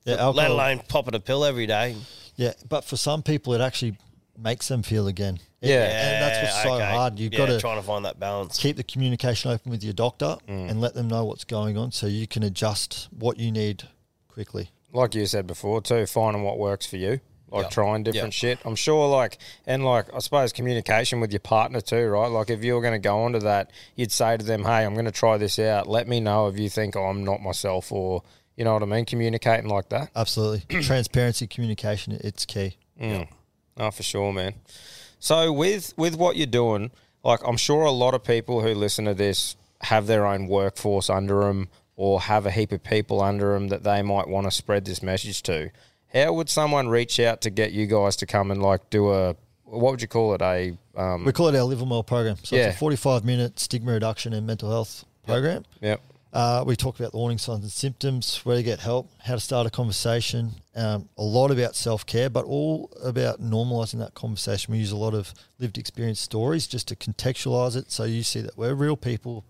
Yeah, Let alcohol. alone popping a pill every day. Yeah, but for some people, it actually makes them feel again. It- Yeah. and that's what's so okay. hard. You've Yeah, got to trying to find that balance. keep the communication open with your doctor Mm. and let them know what's going on, so you can adjust what you need quickly. like you said before too, finding what works for you. Like Yeah. trying different Yeah. shit. I'm sure like and like I suppose communication with your partner too, right? Like if you were gonna go onto that, you'd say to them, Hey, I'm gonna try this out. Let me know if you think oh, I'm not myself or you know what I mean? Communicating like that. Absolutely, transparency, communication, it's key. Mm. Oh, for sure, man. So with with what you're doing, like I'm sure a lot of people who listen to this have their own workforce under them or have a heap of people under them that they might want to spread this message to. How would someone reach out to get you guys to come and like do a what would you call it a um, We call it our Livin' Well program. So Yeah. it's a 45 minute stigma reduction and mental health program. yep Uh, we talk about the warning signs and symptoms, where to get help, how to start a conversation, um, a lot about self care, but all about normalizing that conversation. We use a lot of lived experience stories just to contextualize it so you see that we're real people,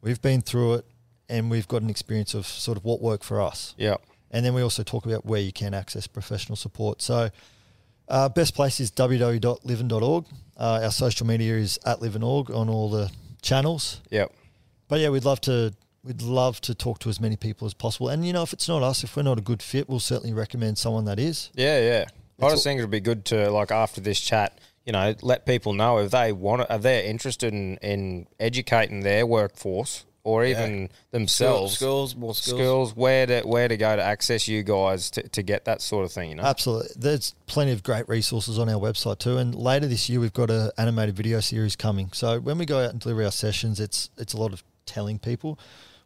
we've been through it, and we've got an experience of sort of what worked for us. yep And then we also talk about where you can access professional support. So, uh, best place is www.livin.org. Uh, our social media is at livin.org on all the channels. yep But yeah, we'd love to we'd love to talk to as many people as possible. And you know, if it's not us, if we're not a good fit, we'll certainly recommend someone that is. yeah yeah. I It's just think it'd be good to like after this chat. You know, let people know if they want, it, if they're interested in, in educating their workforce or even themselves. Schools, more schools. skills, where to where to go to access you guys to, to get that sort of thing. You know, Absolutely. There's plenty of great resources on our website too. And later this year we've got an animated video series coming. So when we go out and deliver our sessions, it's it's a lot of telling people.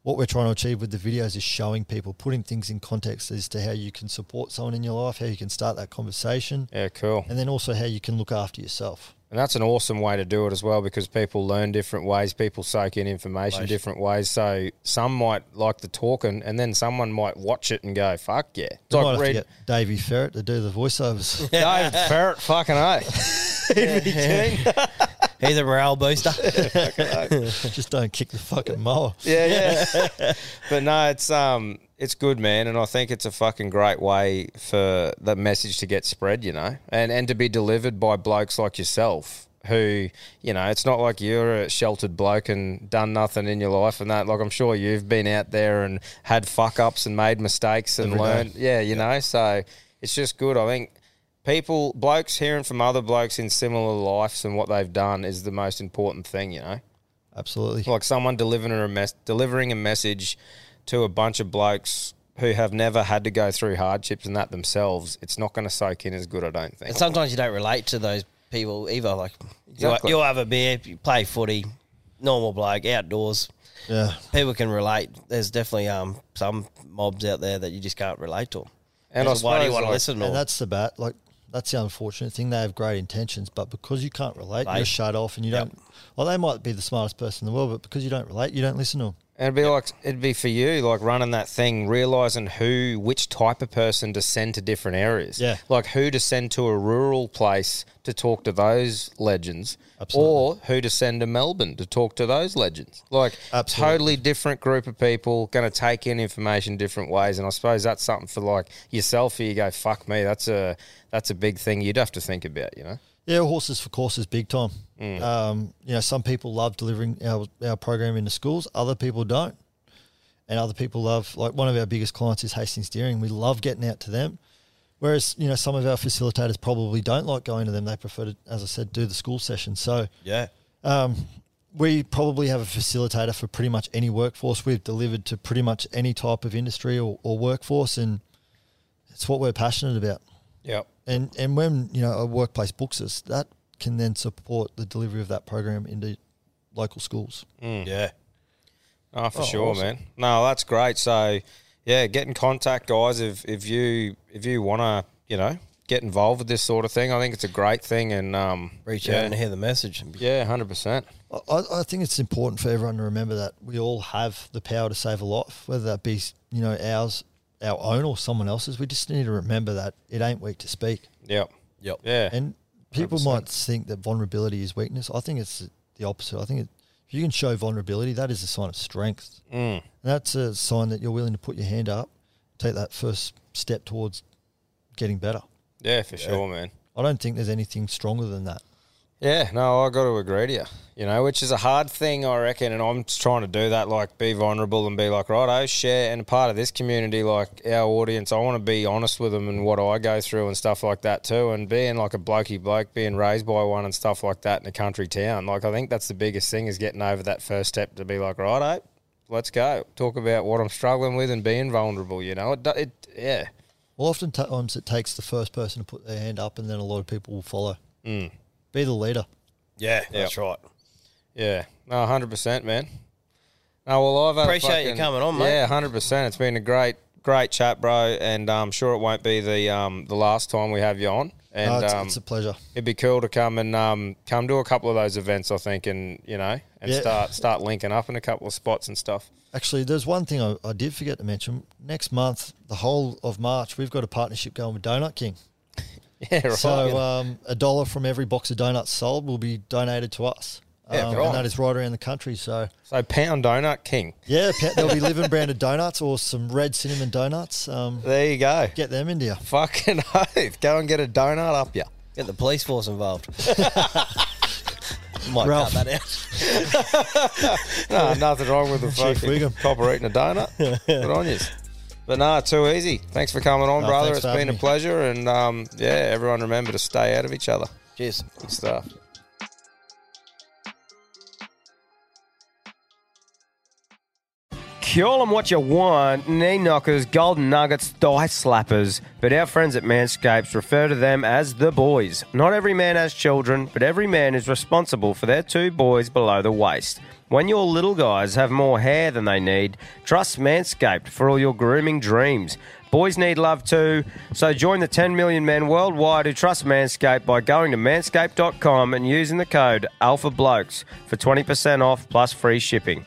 What we're trying to achieve with the videos is showing people, putting things in context as to how you can support someone in your life, how you can start that conversation, yeah, cool. and then also how you can look after yourself. And that's an awesome way to do it as well because people learn different ways, people soak in information different ways. So some might like the talking, and then someone might watch it and go, "Fuck yeah!" It's We might like have to read get Davey Ferret to do the voiceovers. David Ferret, fucking a. Keen. He's a morale booster. Just don't kick the fucking mower. Yeah, yeah. but no, it's um, it's good, man, and I think it's a fucking great way for the message to get spread, you know, and and to be delivered by blokes like yourself. Who, you know, it's not like you're a sheltered bloke and done nothing in your life and that. Like, I'm sure you've been out there and had fuck ups and made mistakes and Every day. learned. Yeah, you know, so it's just good. I think people, blokes hearing from other blokes in similar lives and what they've done is the most important thing, you know Absolutely. like someone delivering a mes- delivering a message to a bunch of blokes who have never had to go through hardships and that themselves, it's not going to soak in as good, I don't think. and sometimes you don't relate to those people either. Like Exactly. you'll, you'll have a beer, you play footy, normal bloke, outdoors. Yeah. People can relate. There's definitely um some mobs out there that you just can't relate to. And I So why do you want to like- listen to? And them? that's the bat. Like that's the unfortunate thing. They have great intentions, but because you can't relate, Right. you're shut off, and you Yep. don't. Well, they might be the smartest person in the world, but because you don't relate, you don't listen to them. And it'd be like it'd be for you, like running that thing, realizing who, which type of person to send to different areas. Yeah. like who to send to a rural place to talk to those legends, Absolutely. or who to send to Melbourne to talk to those legends. Like Absolutely. totally different group of people, going to take in information different ways. And I suppose that's something for like yourself. Where you go, fuck me, that's a that's a big thing you'd have to think about. You know. Yeah, horses for courses, big time. Um, you know, some people love delivering our, our program into schools, other people don't. And other people love, like one of our biggest clients is Hastings Deering. We love getting out to them. Whereas, you know, some of our facilitators probably don't like going to them. They prefer to, as I said, do the school session. So yeah. um, we probably have a facilitator for pretty much any workforce. We've delivered to pretty much any type of industry or, or workforce. And it's what we're passionate about. Yeah, And and when you know a workplace books us, that can then support the delivery of that program into local schools. Yeah. Oh, for Oh, sure, awesome. man. No, that's great. So, yeah, get in contact, guys. If if you if you want to, you know, get involved with this sort of thing, I think it's a great thing. And um, Reach yeah, out and hear the message. Yeah, hundred percent. I, I think it's important for everyone to remember that we all have the power to save a life, whether that be you know ours, our own, or someone else's. We just need to remember that it ain't weak to speak. Yep. Yep. Yeah. And people 100%. might think that vulnerability is weakness. I think it's the opposite. I think it, If you can show vulnerability, that is a sign of strength. Mm. That's a sign that you're willing to put your hand up, take that first step towards getting better. Yeah, for sure, man. I don't think there's anything stronger than that. Yeah, no, I got to agree to you. You know, which is a hard thing, I reckon, and I'm just trying to do that, like be vulnerable and be like, right, I share, and a part of this community, like our audience, I want to be honest with them and what I go through and stuff like that too, and being like a blokey bloke, being raised by one and stuff like that in a country town, like I think that's the biggest thing is getting over that first step to be like, right, oh, let's go, talk about what I'm struggling with and being vulnerable. You know, it, it yeah, Well, oftentimes it takes the first person to put their hand up, and then a lot of people will follow. Mm. Be the leader. Yeah, that's right. Yeah, no, hundred percent, man. No, well, I've had a Appreciate you fucking- coming on, mate. Yeah, hundred percent. It's been a great, great chat, bro, and I'm sure it won't be the um the last time we have you on. And No, it's, um, it's a pleasure. it'd be cool to come and um come to a couple of those events, I think, and you know, and Yeah. start start linking up in a couple of spots and stuff. Actually, there's one thing I, I did forget to mention. Next month, the whole of March, we've got a partnership going with Donut King. Yeah, right. So um, a dollar from every box of donuts sold will be donated to us. Yeah, um, right. And that is right around the country. So so pound Donut King. yeah, there'll be Livin' branded donuts or some red cinnamon donuts. Um, There you go. get them into you. Fucking oath. Go and get a donut up ya. Get the police force involved. Might Ralph. cut that out. No, nothing wrong with the Chief fucking Wiggum. copper eating a donut. Good on you. But no, too easy. Thanks for coming on, No, brother. It's been a me. pleasure. And um, yeah, everyone remember to stay out of each other. Cheers. Good stuff. Call them what you want, knee knockers, golden nuggets, thigh slappers. But our friends at Manscaped refer to them as the boys. Not every man has children, but every man is responsible for their two boys below the waist. When your little guys have more hair than they need, trust Manscaped for all your grooming dreams. Boys need love too, so join the 10 million men worldwide who trust Manscaped by going to manscaped.com and using the code ALPHABLOKES for 20% off plus free shipping.